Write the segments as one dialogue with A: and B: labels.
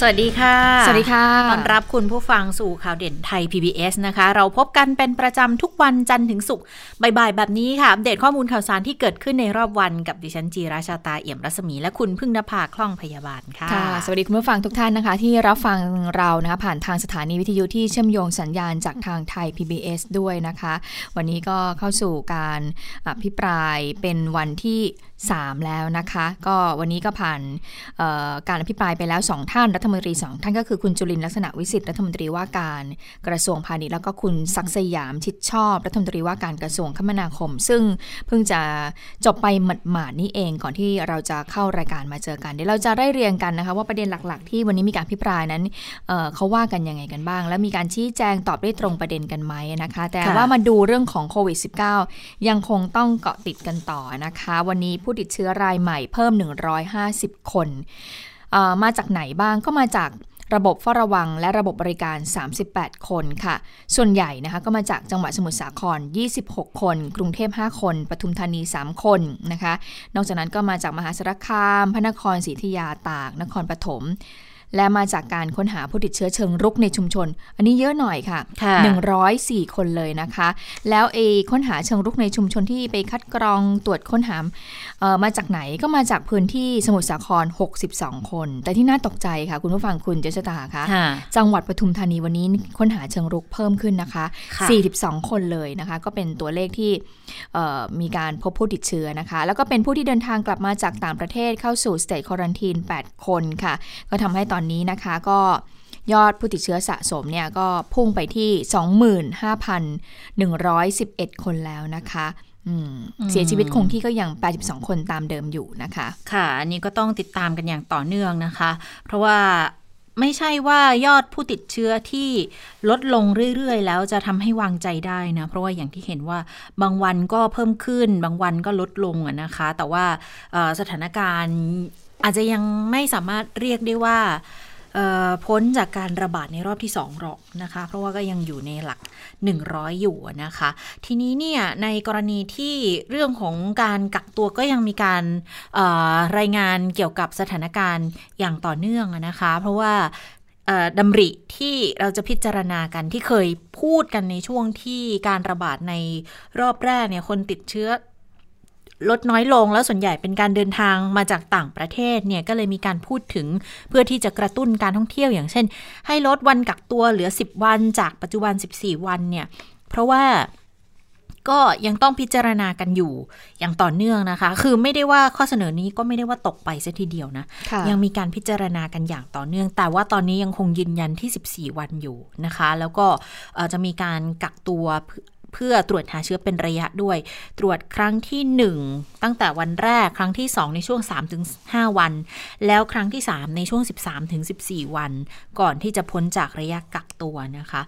A: สวัสดีค่ะ
B: สวัสดีค่ะ
A: ต้อนรับคุณผู้ฟังสู่ข่าวเด่นไทย PBS นะคะ เราพบกันเป็นประจำทุกวันจันทร์ถึงศุกร์ บ่ายๆ แบบนี้ค่ะ อัปเดตข้อมูลข่าวสารที่เกิดขึ้นในรอบวันกับดิฉันจีราชาตาเอี่ยมรัศมี และคุณพึ่งนภาคล่องพยาบาลค่ะ
B: ค่ะ สวัสดีคุณผู้ฟังทุกท่านนะคะ ที่รับฟังเรานะคะผ่านทางสถานีวิทยุที่เชื่อมโยงสัญญาณจากทางไทย PBS ด้วยนะคะ วันนี้ก็เข้าสู่การอภิปรายเป็นวันที่ 3 แล้วนะคะ ก็วันนี้ก็ผ่านการอภิปรายไปแล้ว 2 ท่านรัฐมนตรี2ท่านก็คือคุณจุลินลักษณะวิสิทธิ์รัฐมนตรีว่าการกระทรวงพาณิชย์แล้วก็คุณศักดิ์สยามชิดชอบ รัฐมนตรีว่าการกระทรวงคมนาคม ซึ่งเพิ่งจะจบไปหมาดๆนี่เองก่อนที่เราจะเข้ารายการมาเจอกันเดี๋ยวเราจะได้เรียงกันนะคะว่าประเด็นหลักๆ ที่วันนี้มีการพิปรายนั้นเเขาว่ากันยังไงกันบ้าง แล้วมีการชี้แจงตอบได้ตรงประเด็นกันไหมนะคะ แต่ว่ามาดูเรื่องของโควิด -19 ยังคงต้องเกาะติดกันต่อนะคะ วันนี้ผู้ติดเชื้อรายใหม่เพิ่ม 150 คน มาจากไหนบ้างก็มาจากระบบเฝ้าระวังและระบบบริการ 38 คนค่ะ ส่วนใหญ่นะคะก็มาจากจังหวัดสมุทรสาคร 26 คน กรุงเทพ 5 คน ปทุมธานี 3 คนนะคะ นอกจากนั้นก็มาจากมหาสารคาม พระนครศรีธยา ตาก นครปฐม และมาจากการค้นหาผู้ติดเชื้อเชิงรุกในชุมชน อันนี้เยอะหน่อยค่ะ
A: คะ
B: 104 คนเลยนะคะ แล้วเอค้นหาเชิงรุกในชุมชนที่ไปคัดกรองตรวจค้นหามาจากไหนก็มาจากพื้นที่สมุทรสาคร 62 คน แต่ที่น่าตกใจค่ะ คุณผู้ฟังคุณเจษตาคะจังหวัดปทุมธานีวันนี้ค้นหาเชิงรุกเพิ่มขึ้นนะคะ42 คนเลยนะคะ ก็เป็นตัวเลขที่มีการพบผู้ติดเชื้อนะคะ แล้วก็เป็นผู้ที่เดินทางกลับมาจากต่างประเทศเข้าสู่สเตทควอนตีน8คนค่ะ ก็ทำให้ตอนนี้นะคะก็ยอดผู้ติดเชื้อสะสมเนี่ยก็พุ่งไปที่ 25,111 คนแล้วนะคะเสียชีวิตคงที่ก็ยัง 82 คนตามเดิมอยู่นะคะ
A: ค่ะ อันนี้ก็ต้องติดตามกันอย่างต่อเนื่องนะคะ เพราะว่าไม่ใช่ว่ายอดผู้ติดเชื้อที่ลดลงเรื่อย ๆ แล้วจะทำให้วางใจได้นะ เพราะว่าอย่างที่เห็นว่าบางวันก็เพิ่มขึ้น บางวันก็ลดลงนะคะ แต่ว่าสถานการณ์ อาจจะยังไม่สามารถเรียกได้ว่าพ้นจากการระบาดในรอบที่ 2 หรอกนะคะ เพราะว่าก็ยังอยู่ในหลัก 100 อยู่นะคะ ทีนี้เนี่ยในกรณีที่เรื่องของการกักตัวก็ยังมีการรายงานเกี่ยวกับสถานการณ์อย่างต่อเนื่องนะคะ เพราะว่าดำริที่เราจะพิจารณากันที่เคยพูดกันในช่วงที่การระบาดในรอบแรกเนี่ยคนติดเชื้อ ลดน้อยลงแล้วส่วนใหญ่เป็นการเดินทางมาจากต่างประเทศเนี่ยก็เลยมีการพูดถึงเพื่อที่จะกระตุ้นการท่องเที่ยวอย่างเช่น ให้ลดวันกักตัวเหลือ 10 วันจากปัจจุบัน 14 วันเนี่ยเพราะว่าก็ยังต้องพิจารณากันอยู่อย่างต่อเนื่องนะคะ คือไม่ได้ว่าข้อเสนอนี้ก็ไม่ได้ว่าตกไปซะทีเดียวนะยังมีการพิจารณากันอย่างต่อเนื่อง แต่ว่าตอนนี้ยังคงยืนยันที่ 14 วันอยู่นะคะ แล้วก็จะมีการกักตัวเพื่อตรวจหาเชื้อเป็นระยะด้วย ตรวจครั้งที่ 1 ตั้งแต่วันแรกครั้งที่ 2 ในช่วง 3-5 วัน แล้วครั้งที่ 3 ในช่วง 13-14 วัน ก่อนที่จะพ้นจากระยะกักตัวนะคะ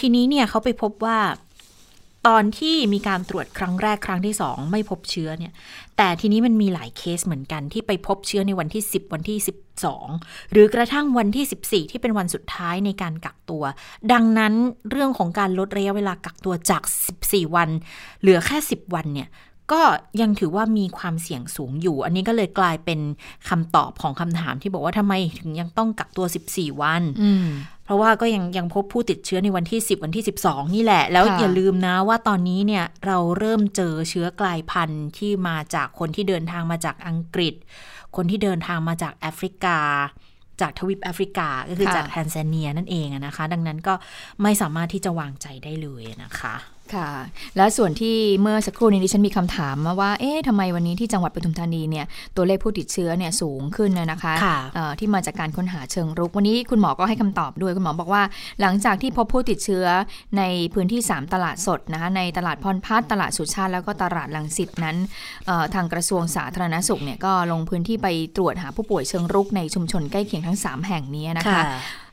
A: ทีนี้เนี่ยเขาไปพบว่า ตอนที่มีการตรวจครั้งแรกครั้งที่สองไม่พบเชื้อเนี่ยแต่ทีนี้มันมีหลายเคสเหมือนกันที่ไปพบเชื้อในวันที่ 10 วันที่ 12 หรือกระทั่งวันที่ 14 ที่เป็นวันสุดท้ายในการกักตัว ดังนั้นเรื่องของการลดระยะเวลากักตัวจาก 14 วัน เหลือแค่ 10 วันเนี่ยก็ยังถือว่ามีความเสี่ยงสูงอยู่ อันนี้ก็เลยกลายเป็นคำตอบของคำถามที่บอกว่าทำไมถึงยังต้องกักตัว 14 วัน เพราะว่าก็ยังยังพบผู้ติดเชื้อในวันที่ 10 วันที่ 12 นี่แหละ แล้วอย่าลืมนะว่าตอนนี้เนี่ยเราเริ่มเจอเชื้อกลายพันธุ์ที่มาจากคนที่เดินทางมาจากอังกฤษ คนที่เดินทางมาจากแอฟริกา จากทวีปแอฟริกาก็คือจากแทนซาเนียนั่นเองนะคะ ดังนั้นก็ไม่สามารถที่จะวางใจได้เลยนะคะ
B: ค่ะ และส่วนที่เมื่อสักครู่นี้ดิฉันมีคำถามมาว่า เอ๊ะทำไมวันนี้ที่จังหวัดปทุมธานีเนี่ย ตัวเลขผู้ติดเชื้อเนี่ยสูงขึ้นนะคะ
A: คะ
B: ที่มาจากการค้นหาเชิงรุก วันนี้คุณหมอก็ให้คำตอบด้วยคุณหมอบอกว่า หลังจากที่พบผู้ติดเชื้อในพื้นที่ 3 ตลาดสดนะคะในตลาดพรพัฒตลาดสุชาติ แล้วก็ตลาดลังสิตนั้น ทางกระทรวงสาธารณสุขเนี่ยก็ลงพื้นที่ไปตรวจหาผู้ป่วยเชิงรุกในชุมชนใกล้เคียงทั้ง 3 แห่งนี้นะคะ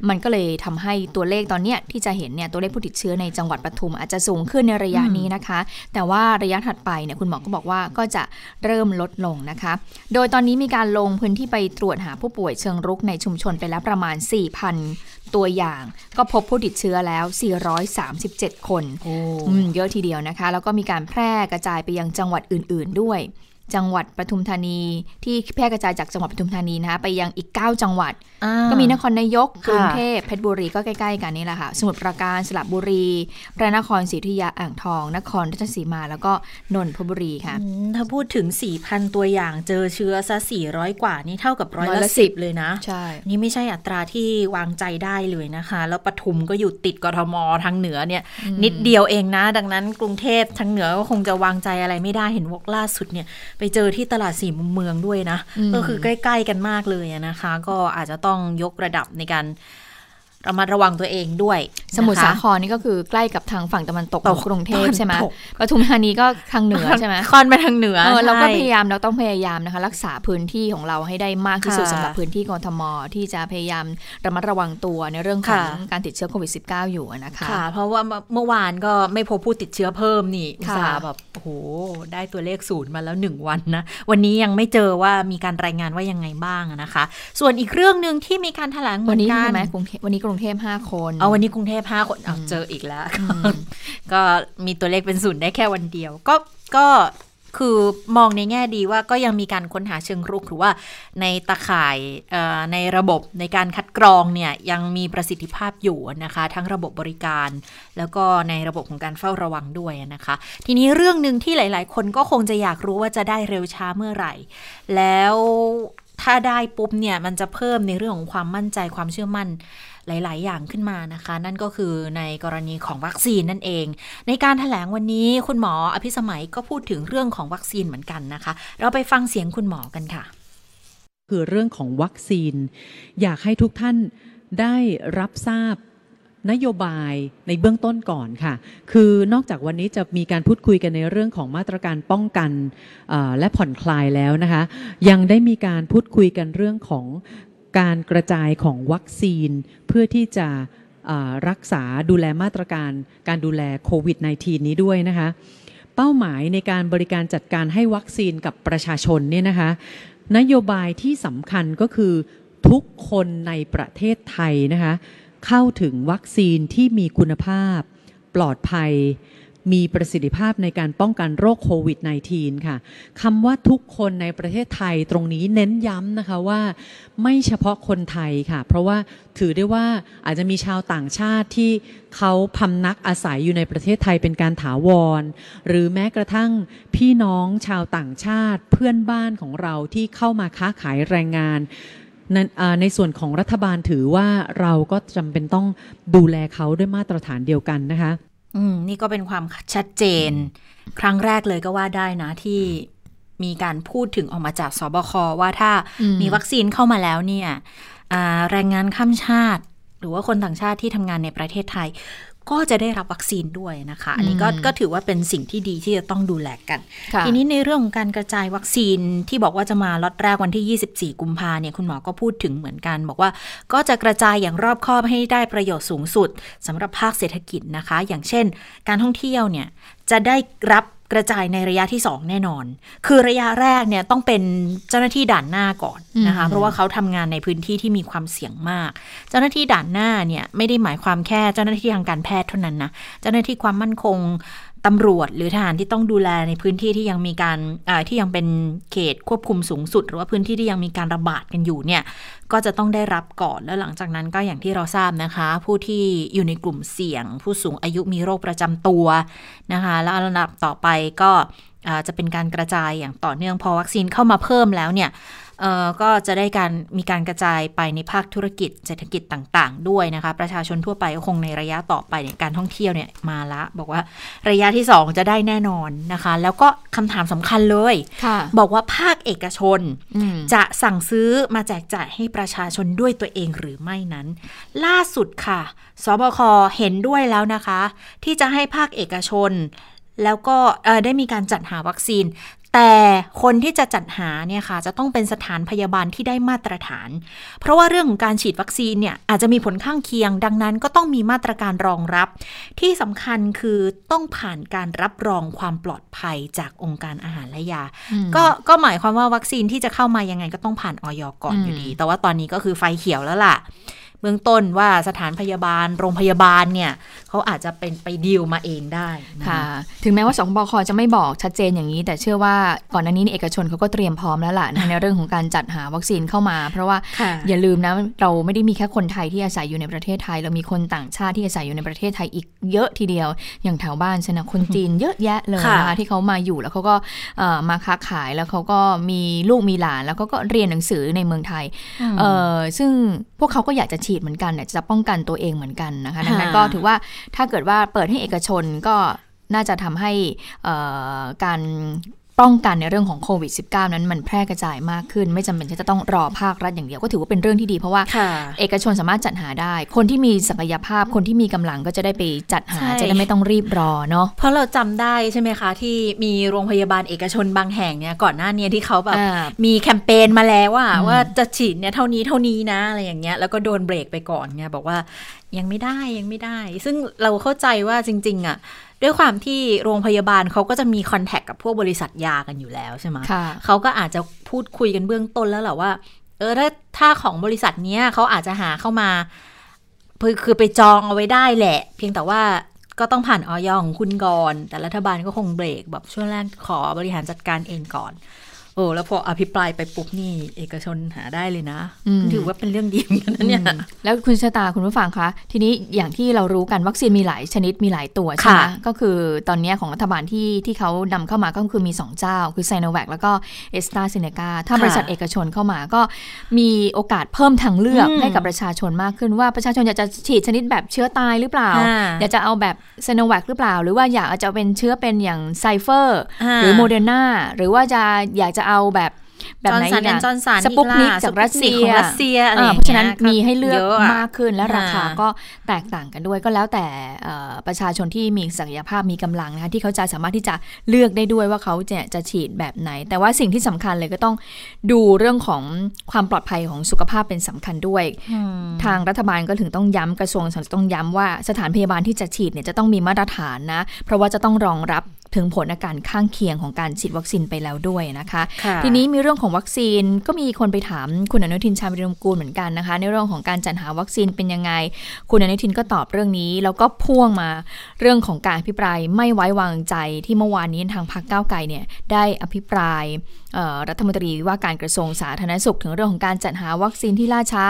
B: มันก็เลยทำให้ตัวเลขตอนเนี้ยที่จะเห็นเนี่ยตัวเลขผู้ติดเชื้อในจังหวัดปทุมอาจจะสูงขึ้นในระยะนี้นะคะ แต่ว่าระยะถัดไปเนี่ยคุณหมอก็บอกว่าก็จะเริ่มลดลงนะคะ โดยตอนนี้มีการลงพื้นที่ไปตรวจหาผู้ป่วยเชิงรุกในชุมชนไปแล้วประมาณ 4,000 ตัวอย่าง ก็พบผู้ติดเชื้อแล้ว 437 คน
A: โอ้
B: อืมเยอะทีเดียวนะคะ แล้วก็มีการแพร่กระจายไปยังจังหวัดอื่น ๆด้วย จังหวัดปทุมธานี ที่แพร่กระจายจากจังหวัดปทุมธานีนะคะไปยังอีก 9 จังหวัด
A: อ่า
B: ก็มีนครนายก
A: ค่ะ
B: กรุงเทพเพชรบุรีก็ใกล้ๆกันนี่แหละค่ะ สมุทรปราการสระบุรี พระนครศรีอยุธยาอ่างทอง นครราชสีมาแล้วก็นนทบุรีค่ะ
A: อืมถ้าพูดถึง 4,000 ตัวอย่างเจอเชื้อซะ400 กว่านี่เท่ากับร้อย
B: ร้อย
A: ละ
B: ละ
A: สิบ
B: 10
A: เลยนะ
B: ใช่
A: นี่ไม่ใช่อัตราที่วางใจได้เลยนะคะ แล้วปทุมก็อยู่ติดกทมทางเหนือเนี่ย นิดเดียวเองนะ ดังนั้นกรุงเทพทางเหนือก็คงจะวางใจอะไรไม่ได้เห็นวอกล่าสุดเนี่ยไปเจอที่ตลาดสี่มุมเมืองด้วยนะ
B: อืม
A: ก็คือใกล้ ๆ กันมากเลยอะนะคะ ก็อาจจะต้องยกระดับในการ ระมัดระวังตัวเองด้วยนะคะ
B: สมุทรสาครนี่ก็คือใกล้กับทางฝั่งตะวันตก
A: ต
B: ข
A: ก
B: องกรุงเทพใช่ไหม
A: ตก
B: ปทุมธานีก็ทางเหนือใช่ไหม
A: คอนไปทางเหนือ
B: เออเราก็
A: ใช่
B: พยายามเราต้องพยายามนะคะ รักษาพื้นที่ของเราให้ได้มากที่สุด
A: ค่ะ
B: สำหรับพื้นที่กทมที่จะพยายามระมัดระวังตัวในเรื่องของ
A: ค่ะ
B: การติดเชื้อโควิด -19 อยู่นะคะ
A: ค่ะ เพราะว่าเมื่อวานก็ไม่พบผู้ติดเชื้อเพิ่มนี่อุต
B: ค่ะ
A: ส่าห์แบบโอ้โหได้ตัวเลขศูนย์มาแล้วหนึ่งวันนะวันนี้ยังไม่เจอว่ามีการรายงานว่ายังไงบ้างอะนะคะ ส่วนอีกเรื่องหนึ่งที่มีการแถลงเหมื
B: วั
A: อนน
B: นี้
A: กั
B: ใช่
A: น
B: ไหมกรุงเทพวันนี้กรุงเทพห้าคน
A: เอาวันนี้กรุงเทพห้าคนเอาเจออีกแล้ว ก็มีตัวเลขเป็นศูนย์ได้แค่วันเดียว ก็ก็คือมองในแง่ดีว่าก็ยังมีการค้นหาเชิงรุกหรือว่าในตาข่ายเอ่อในระบบในการคัดกรองเนี่ยยังมีประสิทธิภาพอยู่นะคะ ทั้งระบบบริการ แล้วก็ในระบบของการเฝ้าระวังด้วยนะคะ ทีนี้เรื่องหนึ่งที่หลาย ๆ คนก็คงจะอยากรู้ว่าจะได้เร็วช้าเมื่อไหร่ แล้วถ้าได้ปุ๊บเนี่ยมันจะเพิ่มในเรื่องของความมั่นใจความเชื่อมั่น หลาย ๆ อย่างขึ้นมานะคะ นั่นก็คือในกรณีของวัคซีนนั่นเอง ในการถแถลงวันนี้คุณหมออภิสมัยก็พูดถึงเรื่องของวัคซีนเหมือนกันนะคะ เราไปฟังเสียงคุณหมอกันค่ะ
C: คือเรื่องของวัคซีน อยากให้ทุกท่านได้รับทราบนโยบายในเบื้องต้นก่อนค่ะ คือนอกจากวันนี้จะมีการพูดคุยกันในเรื่องของมาตรการป้องกันและผ่อนคลายแล้วนะคะ ยังได้มีการพูดคุยกันเรื่องของ การกระจายของวัคซีนเพื่อที่จะรักษาดูแลมาตรการการดูแลโควิด -19 นี้ด้วยนะคะ เป้าหมายในการบริการจัดการให้วัคซีนกับประชาชนเนี่ยนะคะนโยบายที่สำคัญก็คือทุกคนในประเทศไทยนะคะเข้าถึงวัคซีนที่มีคุณภาพ ปลอดภัย มีประสิทธิภาพในการป้องกันโรคโควิด -19 ค่ะคำว่าทุกคนในประเทศไทยตรงนี้เน้นย้ำนะคะว่า ไม่เฉพาะคนไทยค่ะ เพราะว่าถือได้ว่าอาจจะมีชาวต่างชาติที่เขาพำนักอาศัยอยู่ในประเทศไทยเป็นการถาวร หรือแม้กระทั่งพี่น้องชาวต่างชาติเพื่อนบ้านของเราที่เข้ามาค้าขายแรงงานนั้นในส่วนของรัฐบาลถือว่าเราก็จำเป็นต้องดูแลเขาด้วยมาตรฐานเดียวกันนะคะ
A: อืมนี่ก็เป็นความชัดเจน ครั้งแรกเลยก็ว่าได้นะที่มีการพูดถึงออกมาจากสบคว่าถ้า
B: อืม
A: มีวัคซีนเข้ามาแล้วเนี่ยอ่าแรงงานข้ามชาติ หรือว่าคนต่างชาติที่ทำงานในประเทศไทย ก็จะได้รับวัคซีนด้วยนะคะ อันนี้ก็
B: อืม
A: ก็ถือว่าเป็นสิ่งที่ดีที่จะต้องดูแลกัน
B: ค่ะ
A: ทีนี้ในเรื่องของการกระจายวัคซีนที่บอกว่าจะมาล็อตแรกวันที่ 24 กุมภาเนี่ยคุณหมอก็พูดถึงเหมือนกัน บอกว่าก็จะกระจายอย่างรอบคอบให้ได้ประโยชน์สูงสุดสำหรับภาคเศรษฐกิจนะคะ อย่างเช่น การท่องเที่ยวเนี่ยจะได้รับ กระจายในระยะที่ 2 แน่นอน คือระยะแรกเนี่ยต้องเป็นเจ้าหน้าที่ด่านหน้าก่อนนะคะ
B: อืม
A: เพราะว่าเขาทำงานในพื้นที่ที่มีความเสี่ยงมาก เจ้าหน้าที่ด่านหน้าเนี่ยไม่ได้หมายความแค่เจ้าหน้าที่ทางการแพทย์เท่านั้นนะ เจ้าหน้าที่ความมั่นคง ตำรวจหรือทหารที่ต้องดูแลในพื้นที่ที่ยังมีการที่ยังเป็นเขตควบคุมสูงสุด หรือว่าพื้นที่ที่ยังมีการระบาดกันอยู่เนี่ยก็จะต้องได้รับก่อนแล้วหลังจากนั้นก็อย่างที่เราทราบนะคะ ผู้ที่อยู่ในกลุ่มเสี่ยง ผู้สูงอายุมีโรคประจำตัวนะคะ แล้วลำดับต่อไปก็จะเป็นการกระจายอย่างต่อเนื่องพอวัคซีนเข้ามาเพิ่มแล้วเนี่ย ก็จะได้การมีการกระจายไปในภาคธุรกิจเศรษฐกิจต่างๆ ด้วยนะคะ ประชาชนทั่วไปก็คงในระยะต่อไปในยการท่องเที่ยวเนี่ยมาละ บอกว่าระยะที่ 2 จะได้แน่นอนนะคะ แล้วก็คำถามสำคัญเลย
B: ค่ะ
A: บอกว่าภาคเอกชน
B: อืม
A: จะสั่งซื้อมาแจกจ่ายให้ประชาชนด้วยตัวเองหรือไม่นั้น ล่าสุดค่ะสบคเห็นด้วยแล้วนะคะ ที่จะให้ภาคเอกชนแล้วก็เอ่อได้มีการจัดหาวัคซีน แต่คนที่จะจัดหาเนี่ยค่ะจะต้องเป็นสถานพยาบาลที่ได้มาตรฐาน เพราะว่าเรื่องของการฉีดวัคซีนเนี่ยอาจจะมีผลข้างเคียง ดังนั้นก็ต้องมีมาตรการรองรับ ที่สำคัญคือต้องผ่านการรับรองความปลอดภัยจากองค์การอาหารและยา ก็ก็หมายความว่าวัคซีนที่จะเข้ามายังไงก็ต้องผ่านออยก่อนอยู่ดี แต่ว่าตอนนี้ก็คือไฟเขียวแล้วล่ะ เบื้องต้นว่าสถานพยาบาลโรงพยาบาลเนี่ยเขาอาจจะเป็นไปดีลมาเองได้น
B: ค่ะ ถึงแม้ว่าสคบคจะไม่บอกชัดเจนอย่างนี้ แต่เชื่อว่าก่อนหน้านี้เอกชนเขาก็เตรียมพร้อมแล้วล่ะนะในเรื่องของการจัดหาวัคซีนเข้ามา เพราะว่า
A: ค่ะ
B: อย่าลืมนะเราไม่ได้มีแค่คนไทยที่อาศัยอยู่ในประเทศไทย เรามีคนต่างชาติที่อาศัยอยู่ในประเทศไทยอีกเยอะทีเดียว อย่างแถวบ้านฉันนะคนจีนเยอะแยะเลย
A: ค่ะ
B: นะคะที่เขามาอยู่แล้วเขาก็เอ่อมาค้าขายแล้วเขาก็มีลูกมีหลานแล้วก็ก็เรียนหนังสือในเมืองไทยเอ่อซึ่งพวกเขาก็อยากจะฉีดเหมือนกันเนี่ยจะป้องกันตัวเองเหมือนกันนะคะดังนั้น
A: ค่ะ
B: ก็ถือว่าถ้าเกิดว่าเปิดให้เอกชนก็น่าจะทำให้เอ่อการ ป้องกันในเรื่องของโควิด -19 นั้นมันแพร่กระจายมากขึ้น ไม่จำเป็นที่จะต้องรอภาครัฐอย่างเดียวก็ถือว่าเป็นเรื่องที่ดี เพราะว่า
A: ค่ะ
B: เอกชนสามารถจัดหาได้ คนที่มีศักยภาพคนที่มีกำลังก็จะได้ไปจัดหา
A: ใช่
B: จะได้ไม่ต้องรีบรอเนาะ
A: เพราะเราจำได้ใช่ไหมคะ ที่มีโรงพยาบาลเอกชนบางแห่งเนี่ยก่อนหน้านี้ที่เขาแบบ
B: อ่า
A: มีแคมเปญมาแล้วว่า
B: อืม
A: ว่าจะฉีดเนี่ยเท่านี้เท่านี้นะอะไรอย่างเงี้ยแล้วก็โดนเบรกไปก่อนไงบอกว่ายังไม่ได้ยังไม่ได้ ซึ่งเราเข้าใจว่าจริง ๆ อะ ด้วยความที่โรงพยาบาลเขาก็จะมีคอนแทคกับพวกบริษัทยากันอยู่แล้วใช่ไหม
B: ค่ะ
A: เขาก็อาจจะพูดคุยกันเบื้องต้นแล้วแหละว่า เออถ้าถ้าของบริษัทเนี้ยเขาอาจจะหาเข้ามาคือคือไปจองเอาไว้ได้แหละ เพียงแต่ว่าก็ต้องผ่านออยของคุณก่อน แต่รัฐบาลก็คงเบรกแบบช่วงแรกขอบริหารจัดการเองก่อน โอ้แล้วพออภิปรายไปปุ๊บนี่ เอกชนหาได้เลยนะ
B: อืม
A: ถือว่าเป็นเรื่องดีเหมือนกันนะเนี่ย
B: อืมแล้วคุณชะตาคุณผู้ฟังคะ ทีนี้อย่างที่เรารู้กันวัคซีนมีหลายชนิดมีหลายตัวใช่ไหม
A: ค่ะ
B: ก็คือตอนนี้ของรัฐบาลที่ที่เขานำเข้ามาก็คือมี 2 เจ้า คือไซโนแวคแล้วก็เอสตาเซเนกาถ้า
A: ค่ะ
B: บริษัทเอกชนเข้ามาก็มีโอกาสเพิ่มทางเลือก
A: อืม
B: ให้กับประชาชนมากขึ้นว่าประชาชนอยากจะฉีดชนิดแบบเชื้อตายหรือเปล่า
A: ค่ะ
B: อยากจะเอาแบบไซโนแวคหรือเปล่า หรือว่าอยากจะเป็นเชื้อเป็นอย่างไซเฟอร์าหรือโมเดอร์นาหรือว่าจะอยากจะเอาแบบแบบไหน
A: จอร์นสัน
B: อีก
A: แอน
B: อะ
A: จอร์นสัน
B: สปุกนิก
A: อีล่ะ
B: จากรัสเซีย
A: ของรัสเซียอะไร
B: อ่า
A: อย่ง
B: เพราะฉะนั้น
A: งี้ย
B: มีให้เลือก
A: ยะะ
B: มากขึ้นและราคา
A: อ่า
B: ก็แตกต่างกันด้วยก็แล้วแต่เอ่อประชาชนที่มีศักยภาพมีกำลังนะคะที่เขาจะสามารถที่จะเลือกได้ด้วยว่าเขาจะจะฉีดแบบไหน แต่ว่าสิ่งที่สำคัญเลยก็ต้องดูเรื่องของความปลอดภัยของสุขภาพเป็นสำคัญด้วย
A: อืม
B: ทางรัฐบาลก็ถึงต้องย้ำกระทรวงสาธารณสุขต้องย้ำว่าสถานพยาบาลที่จะฉีดเนี่ยจะต้องมีมาตรฐานนะเพราะว่าจะต้องรองรับ ถึงผลอาการข้างเคียงของการฉีดวัคซีนไปแล้วด้วยนะคะ
A: ค่ะ
B: ทีนี้มีเรื่องของวัคซีนก็มีคนไปถามคุณอนุทินชาญวิรุฬกูลเหมือนกันนะคะ ในเรื่องของการจัดหาวัคซีนเป็นยังไง คุณอนุทินก็ตอบเรื่องนี้ แล้วก็พ่วงมาเรื่องของการอภิปรายไม่ไว้วางใจที่เมื่อวานนี้ทางพรรคก้าวไกลเนี่ยได้อภิปรายเอ่อรัฐมนตรีว่าการกระทรวงสาธารณสุข ถึงเรื่องของการจัดหาวัคซีนที่ล่าช้า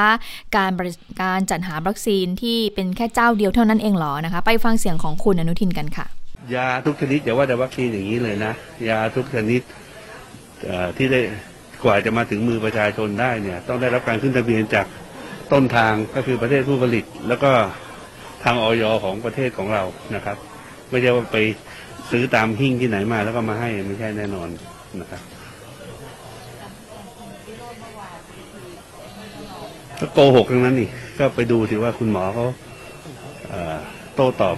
B: การบริการจัดหาวัคซีนที่เป็นแค่เจ้าเดียวเท่านั้นเองเหรอนะคะ ไปฟังเสียงของคุณอนุทินกันค่ะ
D: ยาทุกชนิดอย่าว่าแต่วัคซีนอย่างนี้เลยนะ ยาทุกชนิดที่ได้กว่าจะมาถึงมือประชาชนได้เนี่ย ต้องได้รับการขึ้นทะเบียนจากต้นทางก็คือประเทศผู้ผลิต แล้วก็ทางออยของประเทศของเรานะครับ ไม่ใช่ว่าไปซื้อตามหิ้งที่ไหนมาแล้วก็มาให้ไม่ใช่แน่นอนนะครับก็โกหกทั้งนั้นนี่ ก็ไปดูสิว่าคุณหมอเขาโต้ตอบ